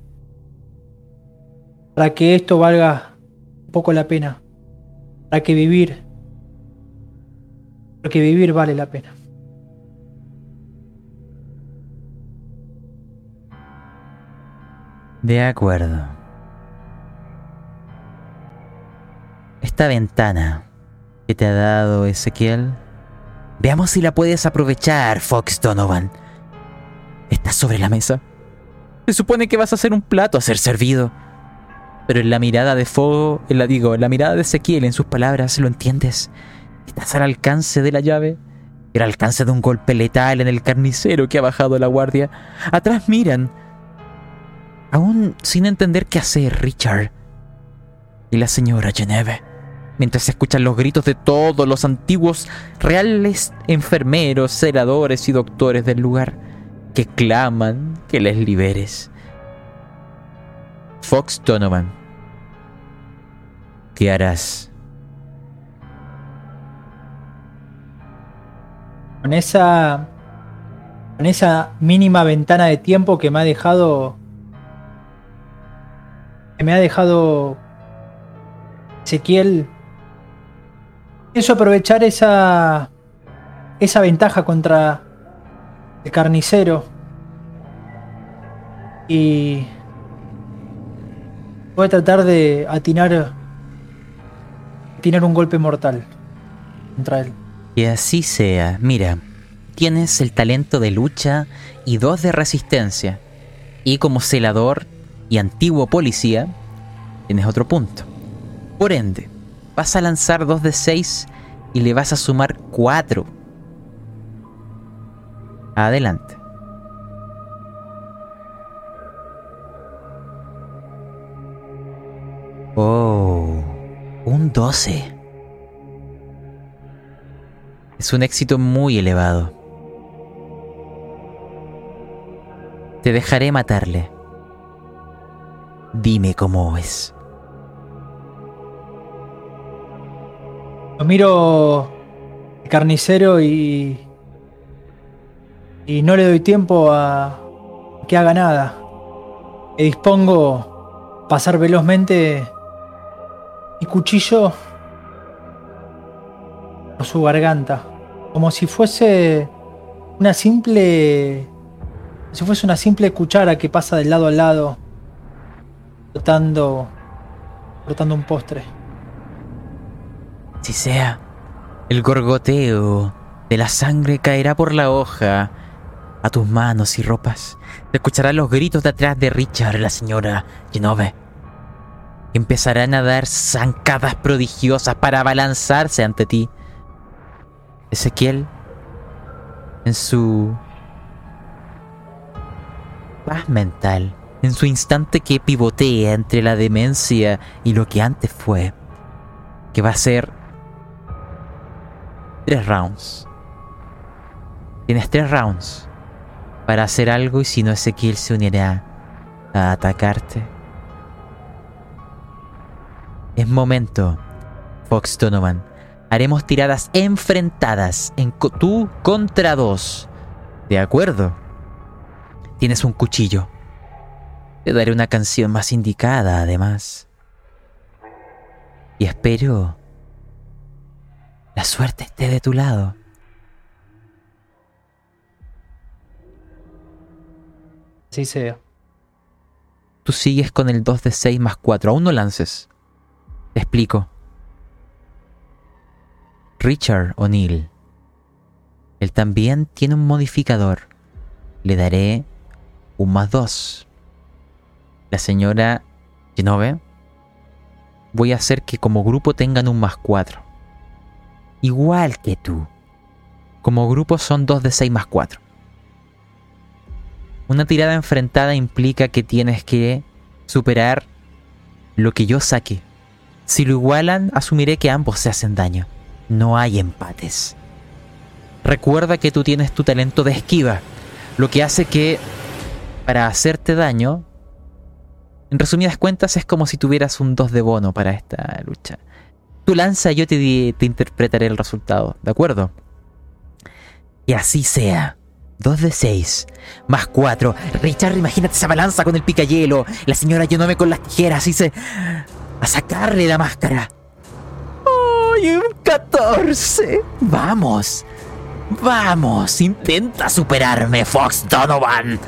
para que esto valga un poco la pena. Para que vivir, porque vivir vale la pena. De acuerdo. Esta ventana que te ha dado Ezequiel, veamos si la puedes aprovechar, Fox Donovan. Está sobre la mesa. Se supone que vas a hacer un plato a ser servido. Pero en la mirada de fuego, en la digo, en la mirada de Ezequiel, en sus palabras, lo entiendes. Estás al alcance de la llave. Al alcance de un golpe letal en el carnicero que ha bajado la guardia. Atrás miran. Aún sin entender qué hacer, Richard. Y la señora Geneve mientras se escuchan los gritos de todos los antiguos reales enfermeros, celadores y doctores del lugar, que claman que les liberes. Fox Donovan, ¿qué harás? Con esa. Con esa mínima ventana de tiempo que me ha dejado. Que me ha dejado. Ezequiel Pienso aprovechar esa, esa ventaja contra el carnicero. Y voy a tratar de atinar, atinar un golpe mortal contra él. Y así sea. Mira, tienes el talento de lucha y dos de resistencia. Y como celador y antiguo policía, tienes otro punto. Por ende, vas a lanzar 2 de 6 y le vas a sumar 4. Adelante. Oh, un 12. Es un éxito muy elevado. Te dejaré matarle. Dime cómo es. Lo miro carnicero y. Y no le doy tiempo a que haga nada. Me dispongo a pasar velozmente mi cuchillo por su garganta. Como si fuese una simple. Si fuese una simple cuchara que pasa de lado a lado. Frotando un postre. Si sea, el gorgoteo de la sangre caerá por la hoja a tus manos y ropas. Te escucharán los gritos de atrás de Richard, la señora Genove. Empezarán a dar zancadas prodigiosas para abalanzarse ante ti. Ezequiel, en su paz mental, en su instante que pivotea entre la demencia y lo que antes fue, que va a ser tres rounds. Tienes tres rounds para hacer algo y si no Ezequiel se unirá a atacarte. Es momento, Fox Donovan. Haremos tiradas enfrentadas en co- tú contra dos. ¿De acuerdo? Tienes un cuchillo. Te daré una canción más indicada, además. Y espero la suerte esté de tu lado. Así sea. Tú sigues con el 2 de 6 más 4. Aún no lances. Te explico. Richard O'Neill. Él también tiene un modificador. Le daré un más 2. La señora Genove. Voy a hacer que como grupo tengan un más 4. Igual que tú. Como grupo son 2 de 6 más 4. Una tirada enfrentada implica que tienes que superar lo que yo saque. Si lo igualan, asumiré que ambos se hacen daño. No hay empates. Recuerda que tú tienes tu talento de esquiva, lo que hace que para hacerte daño, en resumidas cuentas, es como si tuvieras un 2 de bono para esta lucha. Tú lanza yo te, interpretaré el resultado, ¿de acuerdo? Y así sea. 2 de 6. Más 4. Richard, imagínate esa balanza con el picayelo. La señora Yonome con las tijeras y se... A sacarle la máscara. ¡Ay, un 14! Vamos. Vamos. Intenta superarme, Fox Donovan.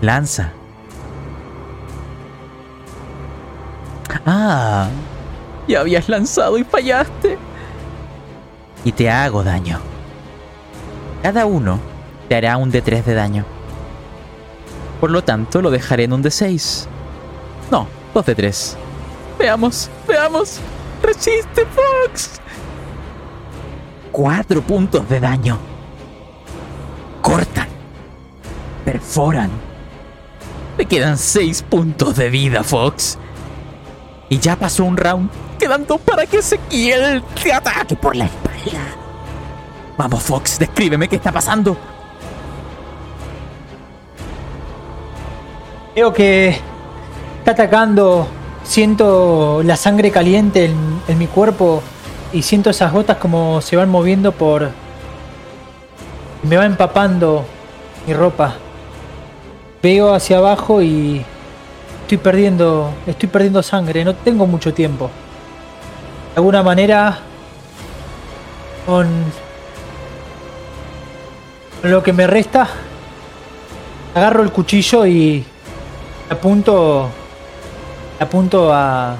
Lanza. Ah. Ya habías lanzado y fallaste y te hago daño. Cada uno te hará un de 3 de daño. Por lo tanto, lo dejaré en un de 6. No, 2 de 3. Veamos, veamos. Resiste, Fox. 4 puntos de daño. Cortan. Perforan. Te quedan 6 puntos de vida, Fox. Y ya pasó un round. Quedan dos para que Ezequiel te ataque por la espalda. Vamos, Fox, descríbeme qué está pasando. Veo que está atacando. Siento la sangre caliente en, en mi cuerpo. Y siento esas gotas como se van moviendo por. Me va empapando mi ropa. Veo hacia abajo y. Estoy perdiendo. Estoy perdiendo sangre. No tengo mucho tiempo. De alguna manera. Con. Con lo que me resta. Agarro el cuchillo y. Apunto. Apunto a.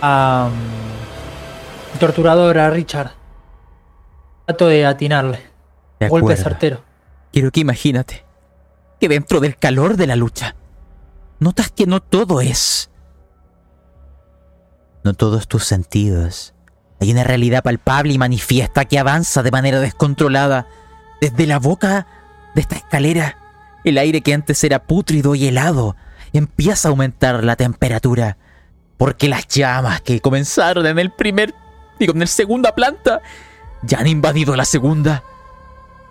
A. um, torturador, a Richard. Trato de atinarle. De Golpe certero. Quiero que imagínate que dentro del calor de la lucha, notas que no todo es. No todos tus sentidos. Hay una realidad palpable y manifiesta que avanza de manera descontrolada desde la boca de esta escalera. El aire que antes era pútrido y helado empieza a aumentar la temperatura. Porque las llamas que comenzaron en el primer, digo, en el segunda planta, ya han invadido la segunda.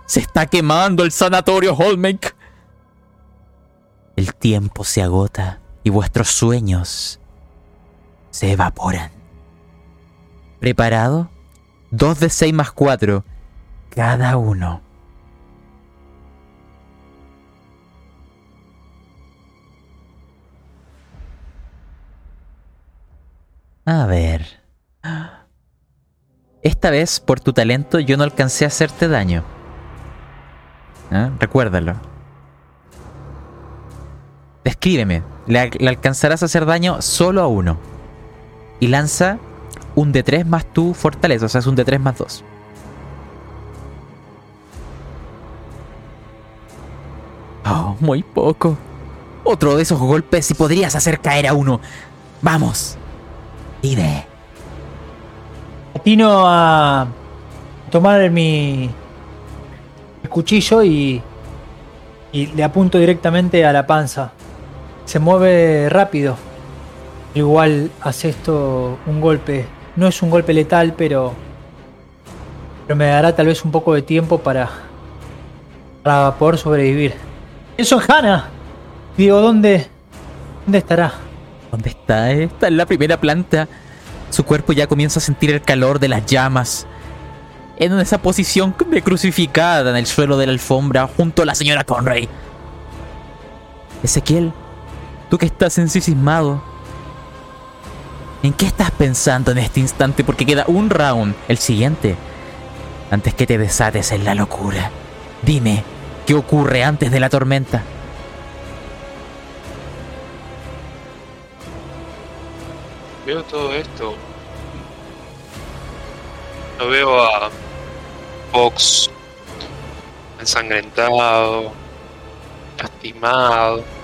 Se está quemando el sanatorio Holmake. El tiempo se agota y vuestros sueños se evaporan. ¿Preparado? 2 de 6 más 4, cada uno. A ver. Esta vez, por tu talento, yo no alcancé a hacerte daño. ¿Ah? Recuérdalo. Descríbeme. Le, alcanzarás a hacer daño solo a uno. Y lanza un D3 más tu fortaleza, o sea, es un D3 más 2. Oh, muy poco. Otro de esos golpes y podrías hacer caer a uno. Vamos. Vive. Atino a tomar mi cuchillo y, y le apunto directamente a la panza. Se mueve rápido. Igual hace esto un golpe. No es un golpe letal, pero, pero me dará tal vez un poco de tiempo para, para poder sobrevivir. Eso es Hannah. Digo, ¿dónde, dónde estará? ¿Dónde está? Está en la primera planta. Su cuerpo ya comienza a sentir el calor de las llamas. En esa posición de crucificada en el suelo de la alfombra junto a la señora Conray. Ezequiel, tú que estás ensimismado, ¿en qué estás pensando en este instante? Porque queda un round, el siguiente, antes que te desates en la locura. Dime, ¿qué ocurre antes de la tormenta? Veo todo esto. Lo veo a Fox ensangrentado, lastimado.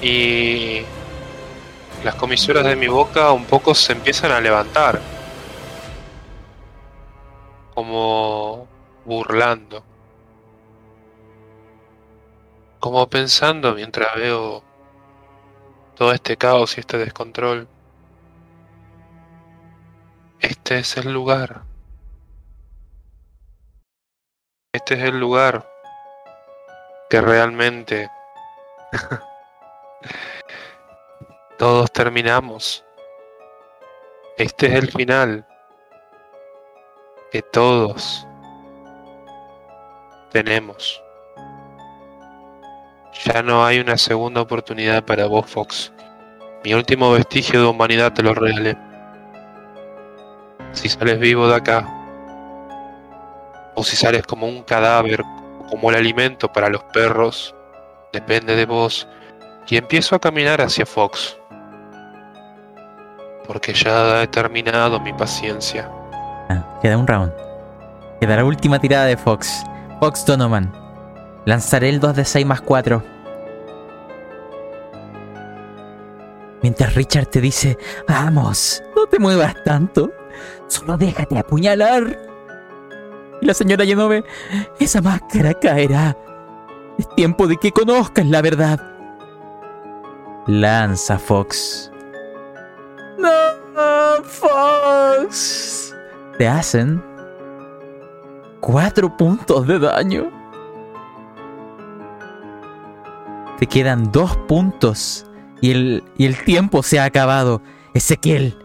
Y las comisuras de mi boca un poco se empiezan a levantar. Como burlando. Como pensando mientras veo todo este caos y este descontrol. Este es el lugar. Este es el lugar que realmente todos terminamos. Este es el final que todos tenemos. Ya no hay una segunda oportunidad para vos, Fox. Mi último vestigio de humanidad te lo regalé. Si sales vivo de acá, o si sales como un cadáver, como el alimento para los perros, depende de vos. Y empiezo a caminar hacia Fox. Porque ya he terminado mi paciencia. Ah, queda un round. Queda la última tirada de Fox. Fox Donovan. Lanzaré el 2 de 6 más 4. Mientras Richard te dice, vamos, no te muevas tanto. Solo déjate apuñalar. Y la señora Yenove, esa máscara caerá. Es tiempo de que conozcas la verdad. Lanza, Fox. No, Fox. Te hacen cuatro puntos de daño. Te quedan dos puntos y el, y el tiempo se ha acabado. Ezequiel,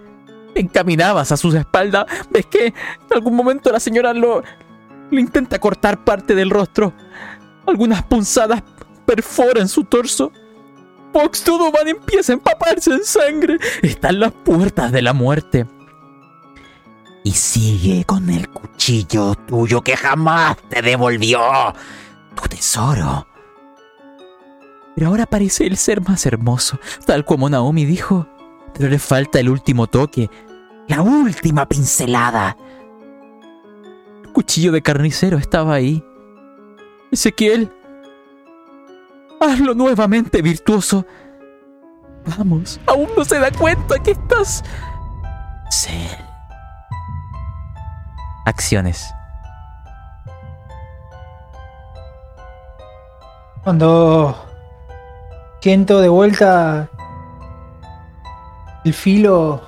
te encaminabas a sus espaldas. ¿Ves que en algún momento la señora lo, lo intenta cortar parte del rostro? Algunas punzadas perforan su torso. Fox Donovan empieza a empaparse en sangre. Está en las puertas de la muerte. Y sigue con el cuchillo tuyo que jamás te devolvió. Tu tesoro. Pero ahora parece el ser más hermoso, tal como Naomi dijo. Pero le falta el último toque, la última pincelada. El cuchillo de carnicero estaba ahí. Ezequiel, hazlo nuevamente virtuoso. Vamos, aún no se da cuenta que estás... Cel. Acciones. Cuando siento de vuelta el filo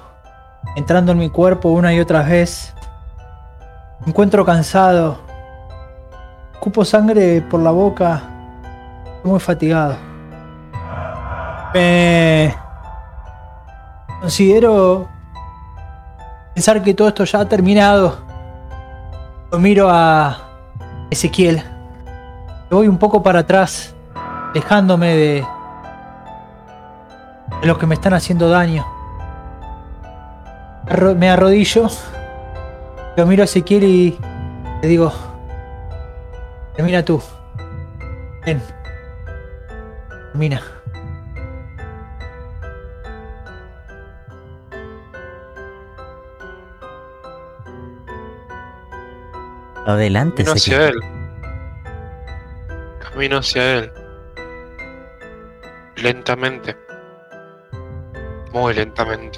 entrando en mi cuerpo una y otra vez, me encuentro cansado, cupo sangre por la boca, muy fatigado. Me, considero pensar que todo esto ya ha terminado. Lo miro a Ezequiel. Voy un poco para atrás, dejándome de, de los que me están haciendo daño. Me arrodillo, lo miro a Ezequiel y le digo, termina tú. Ven. Termina. Adelante, Camino hacia él. Camino hacia él. Lentamente. Muy lentamente.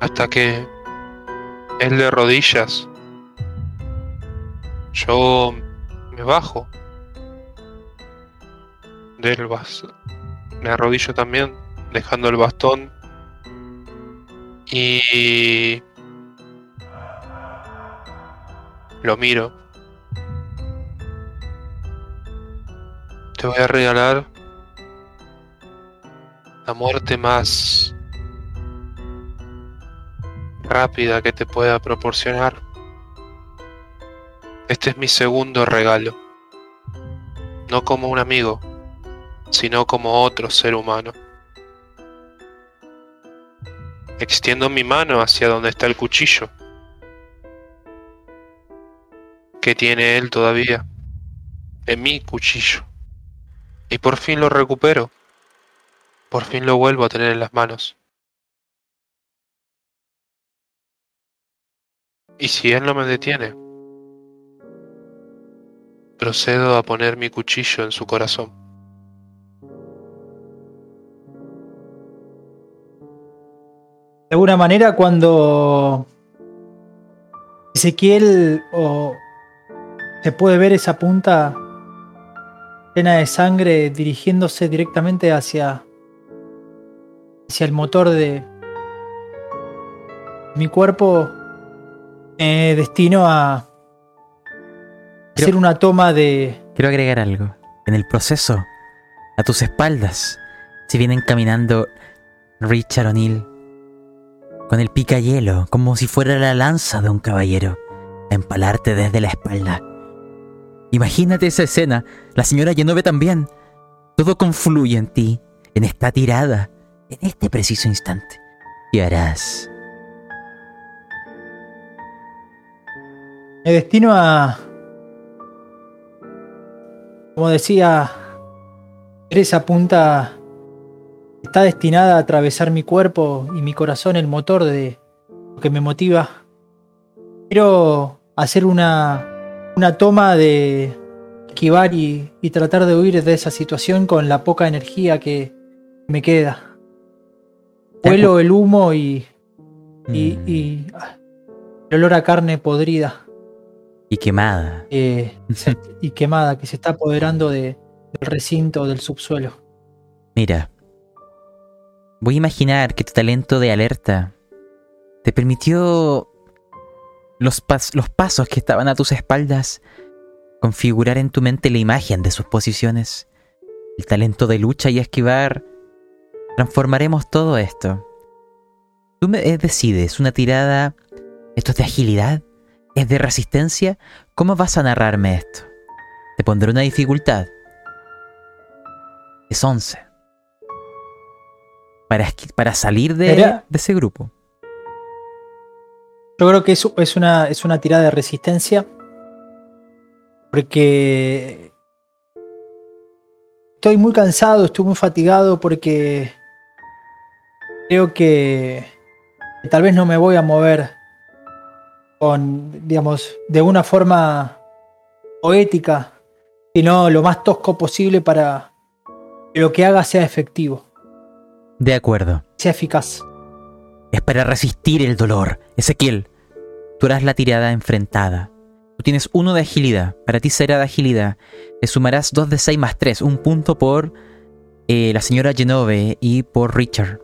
Hasta que él de rodillas. Yo me bajo. Del bas- Me arrodillo también, dejando el bastón. Y lo miro. Te voy a regalar la muerte más rápida que te pueda proporcionar. Este es mi segundo regalo. No como un amigo, sino como otro ser humano. Extiendo mi mano hacia donde está el cuchillo. que tiene él todavía. En mi cuchillo. Y por fin lo recupero. Por fin lo vuelvo a tener en las manos. Y si él no me detiene, procedo a poner mi cuchillo en su corazón. Alguna manera, cuando Ezequiel o se puede ver esa punta llena de sangre dirigiéndose directamente hacia, hacia el motor de mi cuerpo, me destino a hacer una toma de Quiero agregar algo. En el proceso, a tus espaldas, se vienen caminando Richard O'Neill con el picayelo, como si fuera la lanza de un caballero, a empalarte desde la espalda. Imagínate esa escena, la señora Genove también. Todo confluye en ti, en esta tirada, en este preciso instante. ¿Qué harás? Me destino a. Como decía, ver esa punta está destinada a atravesar mi cuerpo y mi corazón, el motor de lo que me motiva. Quiero hacer una, una toma de esquivar y, y tratar de huir de esa situación con la poca energía que me queda. Huelo el humo y, y, Mm, y el olor a carne podrida y quemada. eh, y quemada que se está apoderando de- del recinto del subsuelo. Mira, voy a imaginar que tu talento de alerta te permitió los, los pasos que estaban a tus espaldas configurar en tu mente la imagen de sus posiciones. El talento de lucha y esquivar. Transformaremos todo esto. Tú me eh, decides una tirada. ¿Esto es de agilidad? ¿Es de resistencia? ¿Cómo vas a narrarme esto? Te pondré una dificultad. Es 11. Para, para salir de, Era- de ese grupo. Yo creo que es, es, una, es una tirada de resistencia. Porque estoy muy cansado, estoy muy fatigado porque creo que, que tal vez no me voy a mover con, digamos, de una forma poética, sino lo más tosco posible para que lo que haga sea efectivo, De acuerdo. sea eficaz. Es para resistir el dolor. Ezequiel, tú harás la tirada enfrentada. Tú tienes uno de agilidad. Para ti será de agilidad. Le sumarás 2 de 6 más 3. Un punto por eh, la señora Genove y por Richard.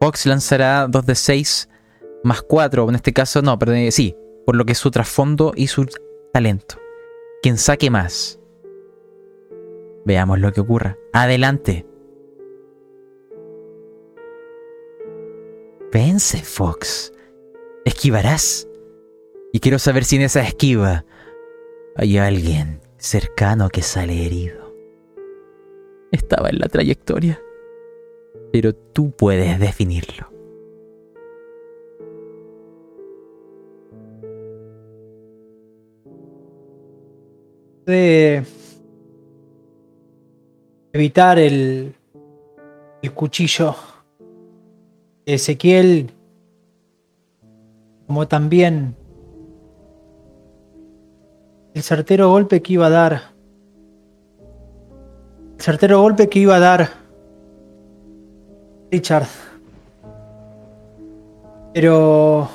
Fox lanzará 2 de 6 más 4. En este caso, no, pero eh, sí. Por lo que es su trasfondo y su talento. Quien saque más. Veamos lo que ocurra. Adelante. Vence, Fox. Esquivarás. Y quiero saber si en esa esquiva hay alguien cercano que sale herido. Estaba en la trayectoria, pero tú puedes definirlo. de evitar el, el cuchillo Ezequiel, como también el certero golpe que iba a dar, el certero golpe que iba a dar Richard. Pero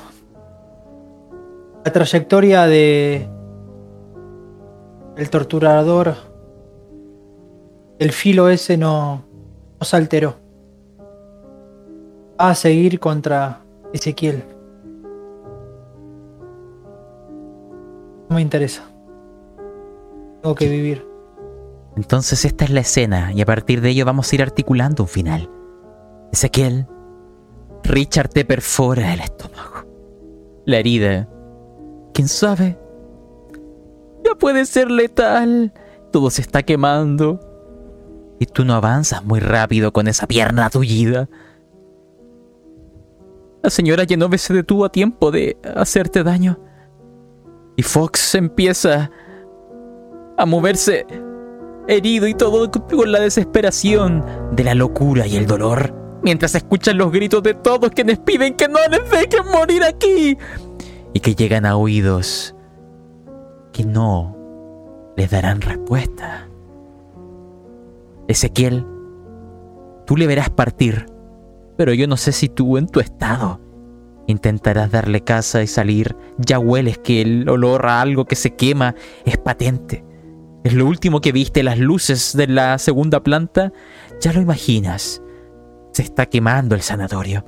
la trayectoria de el torturador, el filo ese no, no se alteró. A seguir contra Ezequiel. No me interesa. Tengo que vivir. Entonces esta es la escena y a partir de ello vamos a ir articulando un final. Ezequiel, Richard te perfora el estómago. La herida, quién sabe, ya puede ser letal. Todo se está quemando. Y tú no avanzas muy rápido con esa pierna tullida. La señora Genove se detuvo a tiempo de hacerte daño. Y Fox empieza a moverse herido y todo con la desesperación de la locura y el dolor. Mientras escuchan los gritos de todos quienes piden que no les dejen morir aquí. Y que llegan a oídos que no les darán respuesta. Ezequiel, tú le verás partir, pero yo no sé si tú en tu estado intentarás darle casa y salir, ya hueles que el olor a algo que se quema es patente. Es lo último que viste, las luces de la segunda planta, ya lo imaginas. Se está quemando el sanatorio.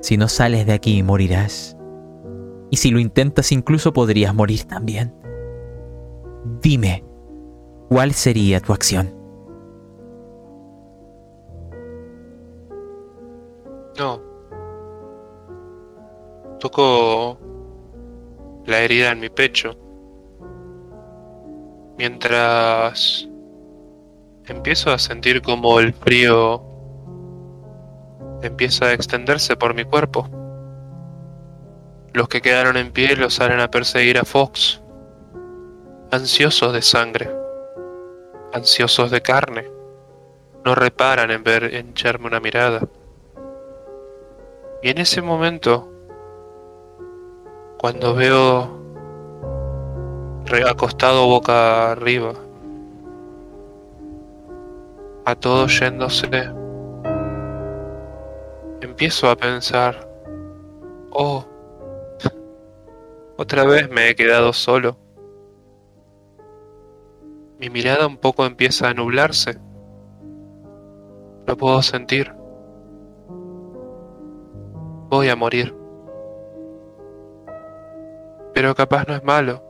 Si no sales de aquí, morirás. Y si lo intentas incluso podrías morir también. Dime, ¿cuál sería tu acción? Toco la herida en mi pecho. Mientras empiezo a sentir como el frío empieza a extenderse por mi cuerpo. Los que quedaron en pie los salen a perseguir a Fox, ansiosos de sangre, ansiosos de carne. No reparan en ver en echarme una mirada. Y en ese momento, cuando veo acostado boca arriba, a todos yéndose, empiezo a pensar, oh, otra vez me he quedado solo. Mi mirada un poco empieza a nublarse. Lo puedo sentir. Voy a morir. Pero capaz no es malo.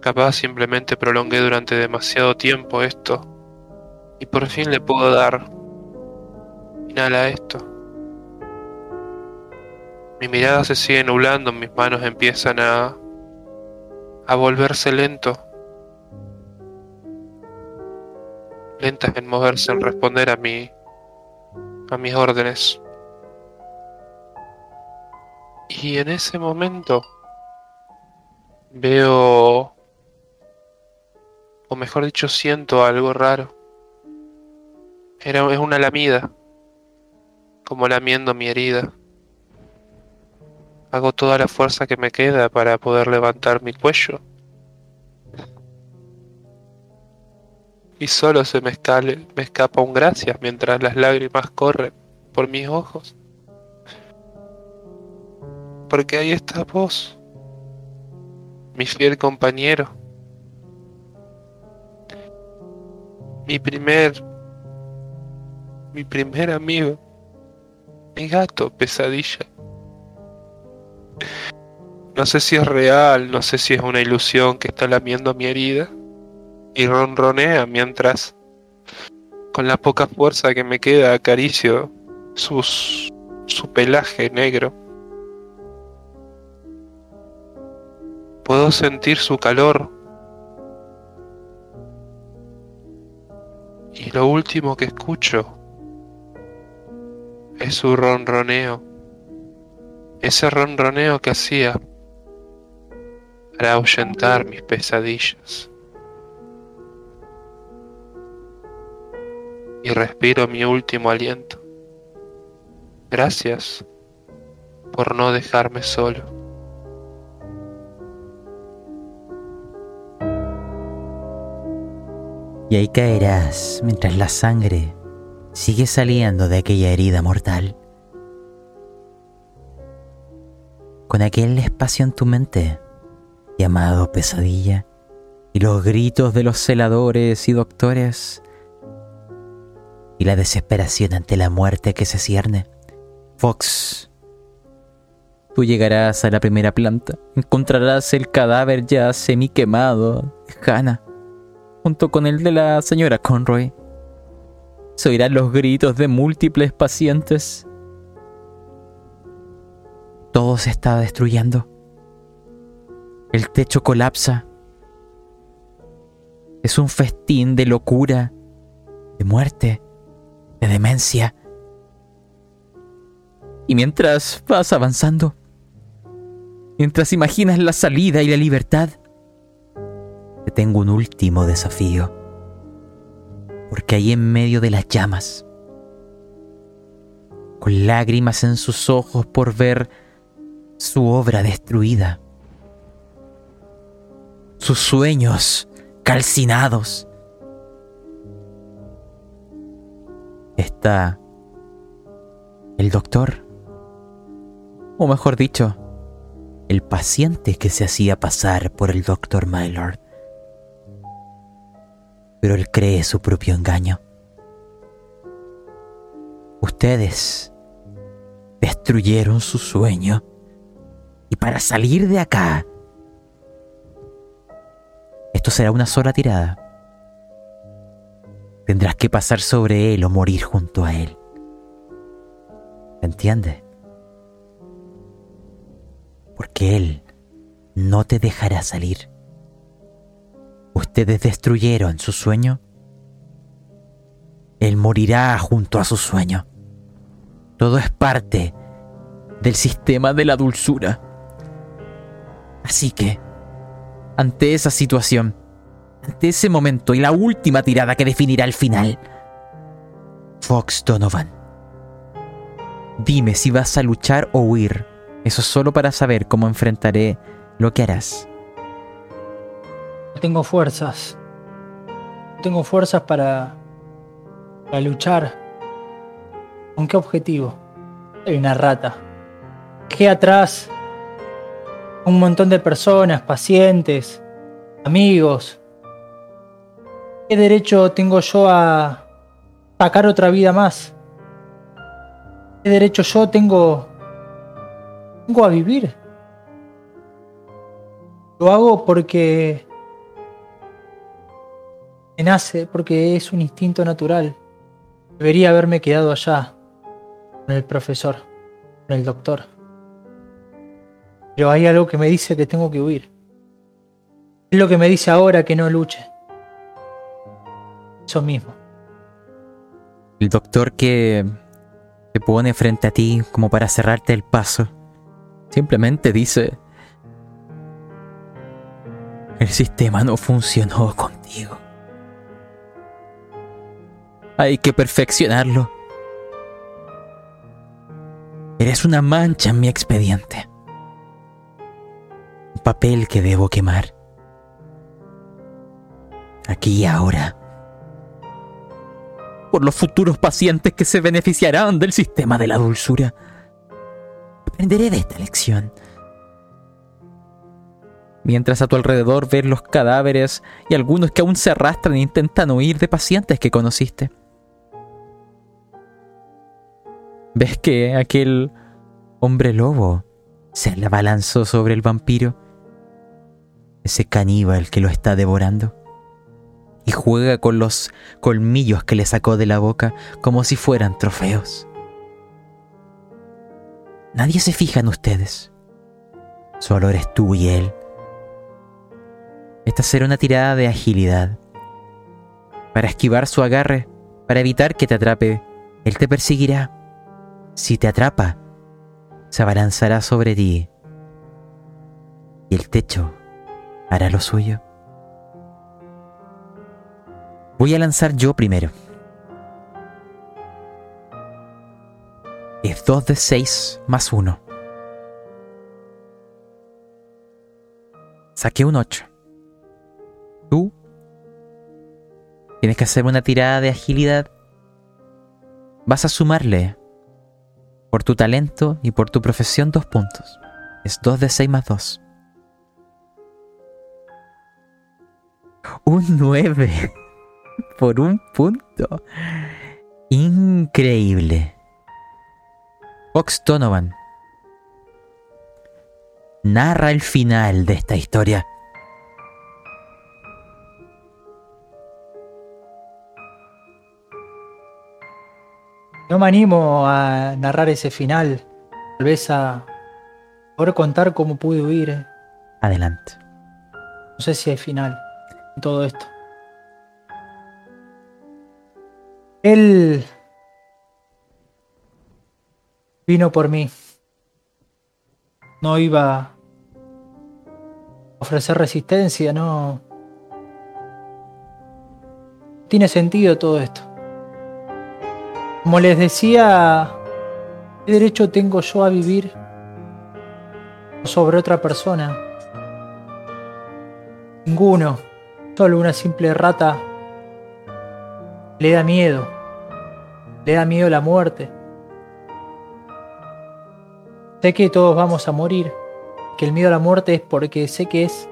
Capaz simplemente prolongué durante demasiado tiempo esto. Y por fin le puedo dar final a esto. Mi mirada se sigue nublando, mis manos empiezan a, a volverse lento. Lentas en moverse, en responder a mi, a mis órdenes. Y en ese momento veo, o mejor dicho, siento algo raro. Era, es una lamida, como lamiendo mi herida. Hago toda la fuerza que me queda para poder levantar mi cuello. Y solo se me, escale, me escapa un gracias mientras las lágrimas corren por mis ojos. Porque ahí está vos, mi fiel compañero. Mi primer, mi primer amigo, mi gato pesadilla. No sé si es real, no sé si es una ilusión que está lamiendo mi herida y ronronea mientras Con la poca fuerza que me queda acaricio sus, su pelaje negro. Puedo sentir su calor. Y lo último que escucho es su ronroneo. Ese ronroneo que hacía para ahuyentar mis pesadillas. Y respiro mi último aliento. Gracias por no dejarme solo. Y ahí caerás mientras la sangre sigue saliendo de aquella herida mortal. Con aquel espacio en tu mente llamado pesadilla y los gritos de los celadores y doctores y la desesperación ante la muerte que se cierne. Fox, tú llegarás a la primera planta, encontrarás el cadáver ya semi quemado de Hannah, junto con el de la señora Conroy. Se oirán los gritos de múltiples pacientes. Todo se está destruyendo. El techo colapsa. Es un festín de locura, de muerte, de demencia. Y mientras vas avanzando, mientras imaginas la salida y la libertad, tengo un último desafío. Porque ahí en medio de las llamas, con lágrimas en sus ojos por ver su obra destruida, sus sueños calcinados, está el doctor o mejor dicho, el paciente que se hacía pasar por el doctor Mylord. Pero él cree su propio engaño. Ustedes destruyeron su sueño y para salir de acá, esto será una sola tirada. Tendrás que pasar sobre él o morir junto a él. ¿Entiendes? porque Él no te dejará salir. Ustedes destruyeron su sueño. Él morirá junto a su sueño. Todo es parte del sistema de la dulzura. Así que, ante esa situación, ante ese momento y la última tirada que definirá el final, Fox Donovan, dime si vas a luchar o huir eso solo para saber cómo enfrentaré lo que harás. Tengo fuerzas. Tengo fuerzas para, para luchar. ¿Con qué objetivo? Hay una rata. Dejé atrás un montón de personas, pacientes, amigos. ¿Qué derecho tengo yo a sacar otra vida más? ¿Qué derecho yo tengo vengo a vivir. Lo hago porque me nace, porque es un instinto natural. Debería haberme quedado allá, con el profesor, con el doctor. Pero hay algo que me dice que tengo que huir. Es lo que me dice ahora que no luche. Eso mismo. El doctor que se pone frente a ti como para cerrarte el paso Simplemente dice, el sistema no funcionó contigo. Hay que perfeccionarlo. Eres una mancha en mi expediente. Un papel que debo quemar. Aquí y ahora. Por los futuros pacientes que se beneficiarán del sistema de la dulzura. Aprenderé de esta lección. Mientras a tu alrededor ves los cadáveres y algunos que aún se arrastran e intentan huir de pacientes que conociste. Ves que aquel hombre lobo se la abalanzó sobre el vampiro, ese caníbal que lo está devorando. y juega con los colmillos que le sacó de la boca como si fueran trofeos. Nadie se fija en ustedes. Solo eres tú y él. Esta será una tirada de agilidad. Para esquivar su agarre, para evitar que te atrape, él te perseguirá. Si te atrapa, se abalanzará sobre ti. Y el techo hará lo suyo. Voy a lanzar yo primero. Es 2 de 6 más 1. Saqué un 8. Tú tienes que hacer una tirada de agilidad. Vas a sumarle por tu talento y por tu profesión dos puntos. Es 2 de 6 más 2. Un 9 por un punto. Increíble. Fox Donovan narra el final de esta historia. No me animo a narrar ese final. Tal vez a poder contar cómo pude huir. Adelante. No sé si hay final en todo esto. Él vino por mí. No iba a ofrecer resistencia, no. Tiene sentido todo esto. Como les decía, ¿qué derecho tengo yo a vivir sobre otra persona? Ninguno. Solo una simple rata le da miedo. Le da miedo la muerte. Sé que todos vamos a morir. Que el miedo a la muerte es porque sé que es.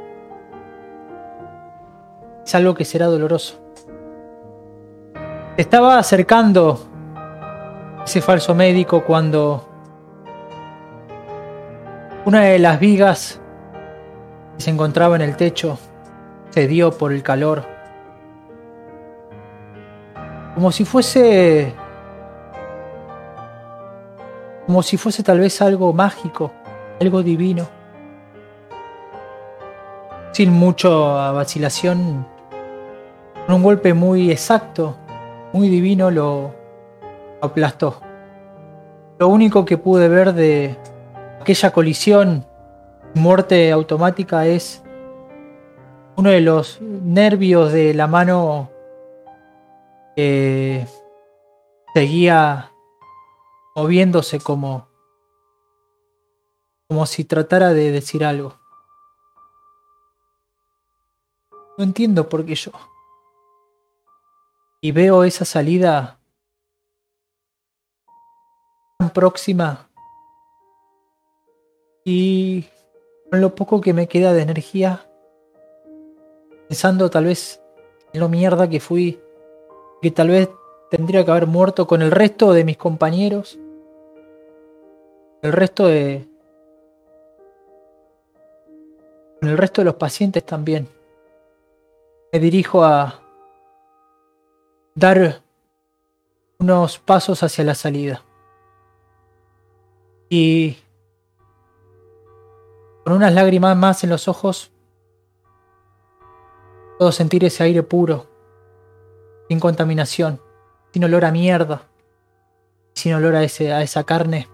Es algo que será doloroso. Estaba acercando ese falso médico cuando una de las vigas que se encontraba en el techo cedió por el calor. Como si fuese como si fuese tal vez algo mágico, algo divino. Sin mucha vacilación, con un golpe muy exacto, muy divino, lo aplastó. Lo único que pude ver de aquella colisión, muerte automática, es uno de los nervios de la mano que seguía moviéndose como como si tratara de decir algo. No entiendo por qué yo. Y veo esa salida próxima y con lo poco que me queda de energía, pensando tal vez en lo mierda que fui, que tal vez tendría que haber muerto con el resto de mis compañeros el resto de. Con el resto de los pacientes también. Me dirijo a dar unos pasos hacia la salida. Y con unas lágrimas más en los ojos, puedo sentir ese aire puro, sin contaminación, sin olor a mierda, sin olor a, ese, a esa carne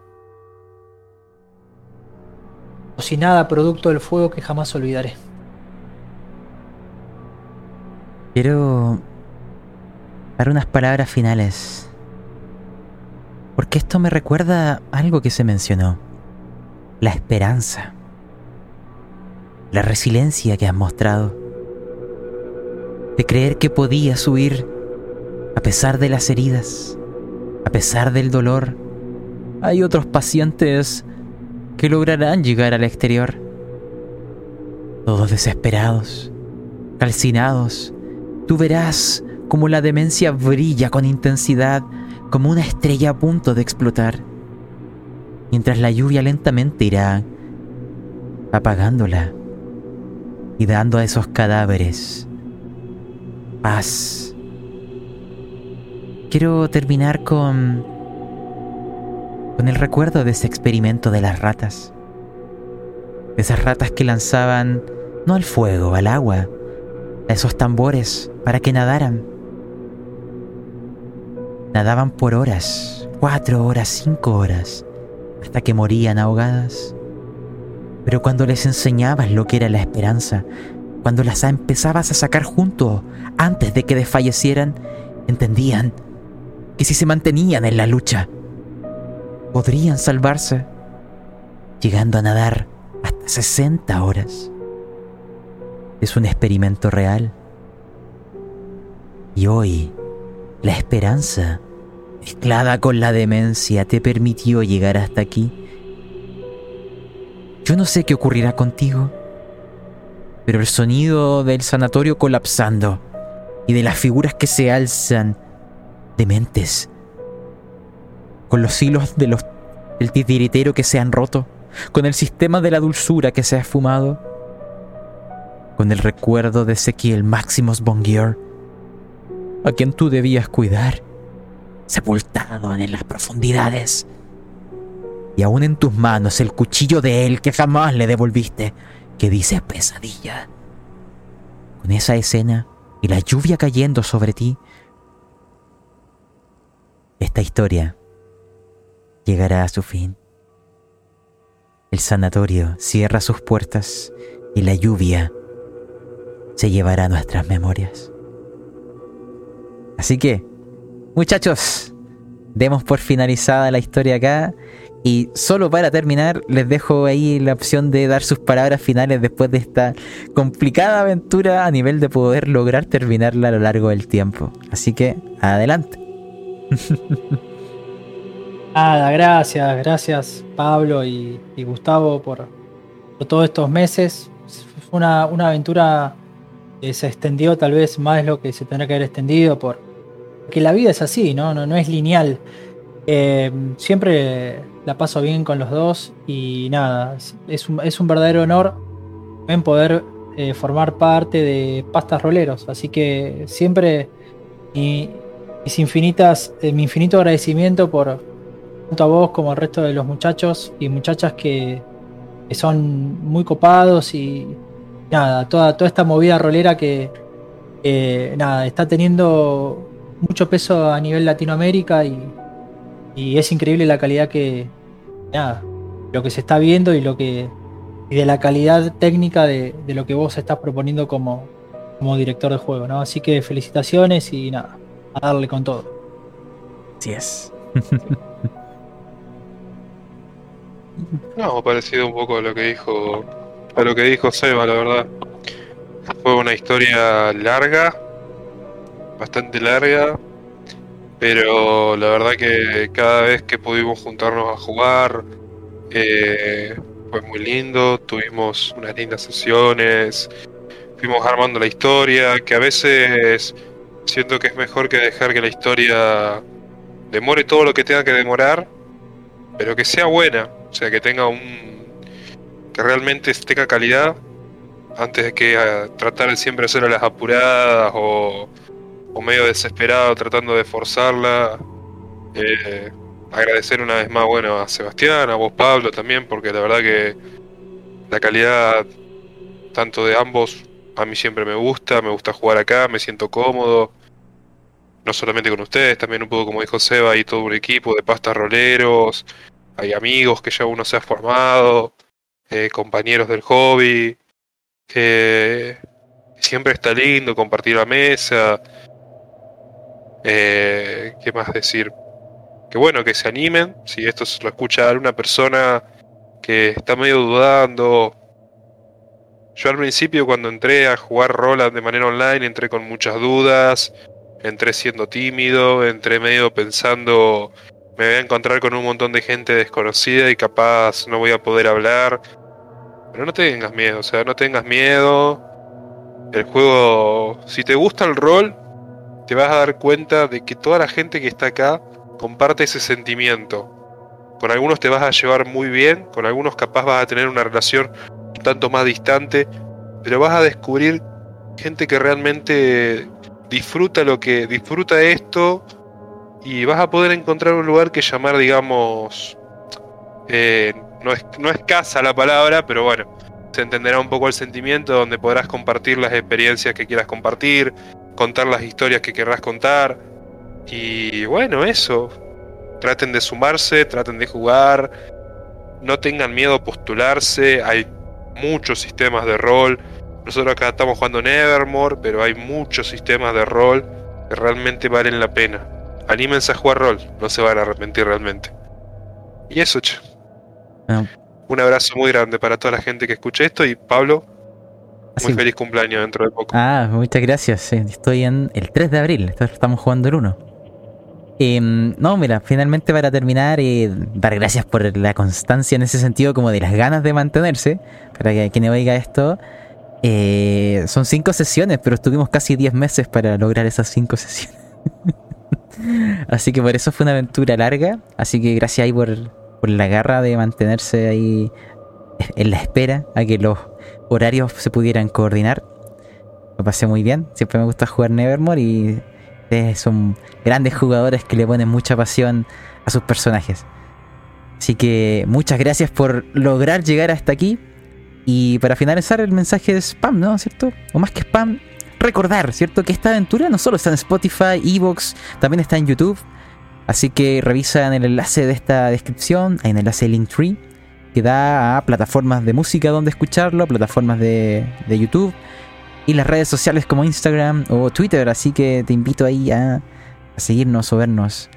nada producto del fuego que jamás olvidaré. Quiero dar unas palabras finales. Porque esto me recuerda algo que se mencionó. La esperanza. La resiliencia que has mostrado. De creer que podías huir a pesar de las heridas, a pesar del dolor. Hay otros pacientes que lograrán llegar al exterior. Todos desesperados, calcinados, tú verás como la demencia brilla con intensidad como una estrella a punto de explotar, mientras la lluvia lentamente irá apagándola y dando a esos cadáveres paz. Quiero terminar con con el recuerdo de ese experimento de las ratas. De esas ratas que lanzaban no al fuego, al agua, a esos tambores para que nadaran. Nadaban por horas, cuatro horas, cinco horas, hasta que morían ahogadas. Pero cuando les enseñabas lo que era la esperanza, cuando las empezabas a sacar juntos antes de que desfallecieran, entendían que si se mantenían en la lucha, podrían salvarse, llegando a nadar hasta 60 horas. Es un experimento real. Y hoy, la esperanza, mezclada con la demencia, te permitió llegar hasta aquí. Yo no sé qué ocurrirá contigo, pero el sonido del sanatorio colapsando y de las figuras que se alzan dementes, con los hilos de los, del titiritero que se han roto, con el sistema de la dulzura que se ha esfumado, con el recuerdo de Ezequiel Maximus Bongior, a quien tú debías cuidar, sepultado en las profundidades, y aún en tus manos el cuchillo de él que jamás le devolviste, que dice pesadilla. Con esa escena y la lluvia cayendo sobre ti, esta historia llegará a su fin. El sanatorio cierra sus puertas y la lluvia se llevará nuestras memorias. Así que, muchachos, demos por finalizada la historia acá y solo para terminar, les dejo ahí la opción de dar sus palabras finales después de esta complicada aventura a nivel de poder lograr terminarla a lo largo del tiempo. Así que, adelante. Nada, gracias, gracias Pablo y, Gustavo por, todos estos meses. Fue una, aventura que se extendió tal vez más de lo que se tendrá que haber extendido por que la vida es así, ¿no? No, no es lineal. Eh, siempre la paso bien con los dos y nada, es un, es un verdadero honor en poder eh, formar parte de Pastas Roleros. Así que siempre mis infinitas, eh, mi infinito agradecimiento por, tanto a vos como al resto de los muchachos y muchachas que, son muy copados y nada, toda, toda esta movida rolera que nada, está teniendo mucho peso a nivel Latinoamérica y, y es increíble la calidad que, nada, lo que se está viendo y lo que y de la calidad técnica de, de lo que vos estás proponiendo como, como director de juego, ¿no? Así que felicitaciones y nada, a darle con todo. Así es. No, parecido un poco a lo que dijo a lo que dijo Seba, la verdad. Fue una historia larga, bastante larga, pero la verdad que cada vez que pudimos juntarnos a jugar eh, fue muy lindo, tuvimos unas lindas sesiones, fuimos armando la historia, que a veces siento que es mejor que dejar que la historia demore todo lo que tenga que demorar, pero que sea buena, o sea, que tenga un. que realmente tenga calidad antes de que eh, tratar de siempre hacer a las apuradas o, o medio desesperado tratando de forzarla. Eh, agradecer una vez más, bueno, a Sebastián, a vos Pablo también, porque la verdad que la calidad tanto de ambos a mí siempre me gusta, me gusta jugar acá, me siento cómodo. No solamente con ustedes, también un poco como dijo Seba, y todo un equipo de pastas roleros, hay amigos que ya uno se ha formado, eh, compañeros del hobby, que siempre está lindo compartir la mesa. Eh, ¿Qué más decir? Que bueno, que se animen, si esto lo escucha alguna persona que está medio dudando. Yo al principio cuando entré a jugar Roland de manera online entré con muchas dudas, entré siendo tímido, entré medio pensando me voy a encontrar con un montón de gente desconocida y capaz no voy a poder hablar. Pero no tengas miedo, o sea, no tengas miedo. El juego, si te gusta el rol, te vas a dar cuenta de que toda la gente que está acá comparte ese sentimiento. Con algunos te vas a llevar muy bien, con algunos capaz vas a tener una relación un tanto más distante, pero vas a descubrir gente que realmente disfruta lo que disfruta esto y vas a poder encontrar un lugar que llamar, digamos, eh, no, es, no es casa la palabra, pero bueno, se entenderá un poco el sentimiento donde podrás compartir las experiencias que quieras compartir, contar las historias que querrás contar. Y bueno, eso. Traten de sumarse, traten de jugar, no tengan miedo a postularse, hay muchos sistemas de rol. Nosotros acá estamos jugando Nevermore, pero hay muchos sistemas de rol que realmente valen la pena. Anímense a jugar rol, no se van a arrepentir realmente. Y eso, che. Ah, Un abrazo muy grande para toda la gente que escuche esto y Pablo, muy feliz cumpleaños dentro de poco. Ah, muchas gracias. sí, Estoy en el 3 de abril. Estamos jugando el 1. Em, no, mira, finalmente para terminar, eh, dar gracias por la constancia en ese sentido, como de las ganas de mantenerse. Para que quien oiga esto, eh, son cinco sesiones, pero estuvimos casi 10 meses para lograr esas cinco sesiones. Así que por eso fue una aventura larga. Así que gracias ahí por, por la garra de mantenerse ahí en la espera a que los horarios se pudieran coordinar. Lo pasé muy bien. Siempre me gusta jugar Nevermore y ustedes son grandes jugadores que le ponen mucha pasión a sus personajes. Así que muchas gracias por lograr llegar hasta aquí. Y para finalizar el mensaje de spam, ¿no? ¿Cierto? O más que spam, recordar, ¿cierto? Que esta aventura no solo está en Spotify, Evox, también está en YouTube. Así que revisa en el enlace de esta descripción, hay un enlace Linktree, que da a plataformas de música donde escucharlo, plataformas de, YouTube y las redes sociales como Instagram o Twitter. Así que te invito ahí a seguirnos o vernos.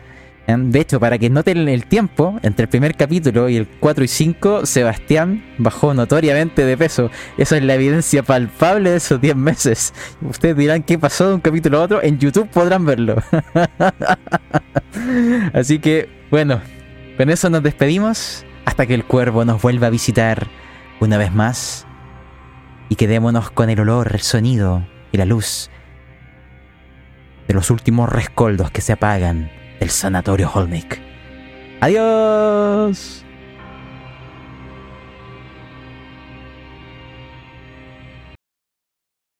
¿Eh? De hecho, para que noten el tiempo, entre el primer capítulo y el 4 y 5, Sebastián bajó notoriamente de peso. Eso es la evidencia palpable de esos 10 meses. Ustedes dirán qué pasó de un capítulo a otro. En YouTube podrán verlo. Así que, bueno, con eso nos despedimos. Hasta que el cuervo nos vuelva a visitar una vez más. Y quedémonos con el olor, el sonido y la luz de los últimos rescoldos que se apagan del sanatorio Holmick. ¡Adiós!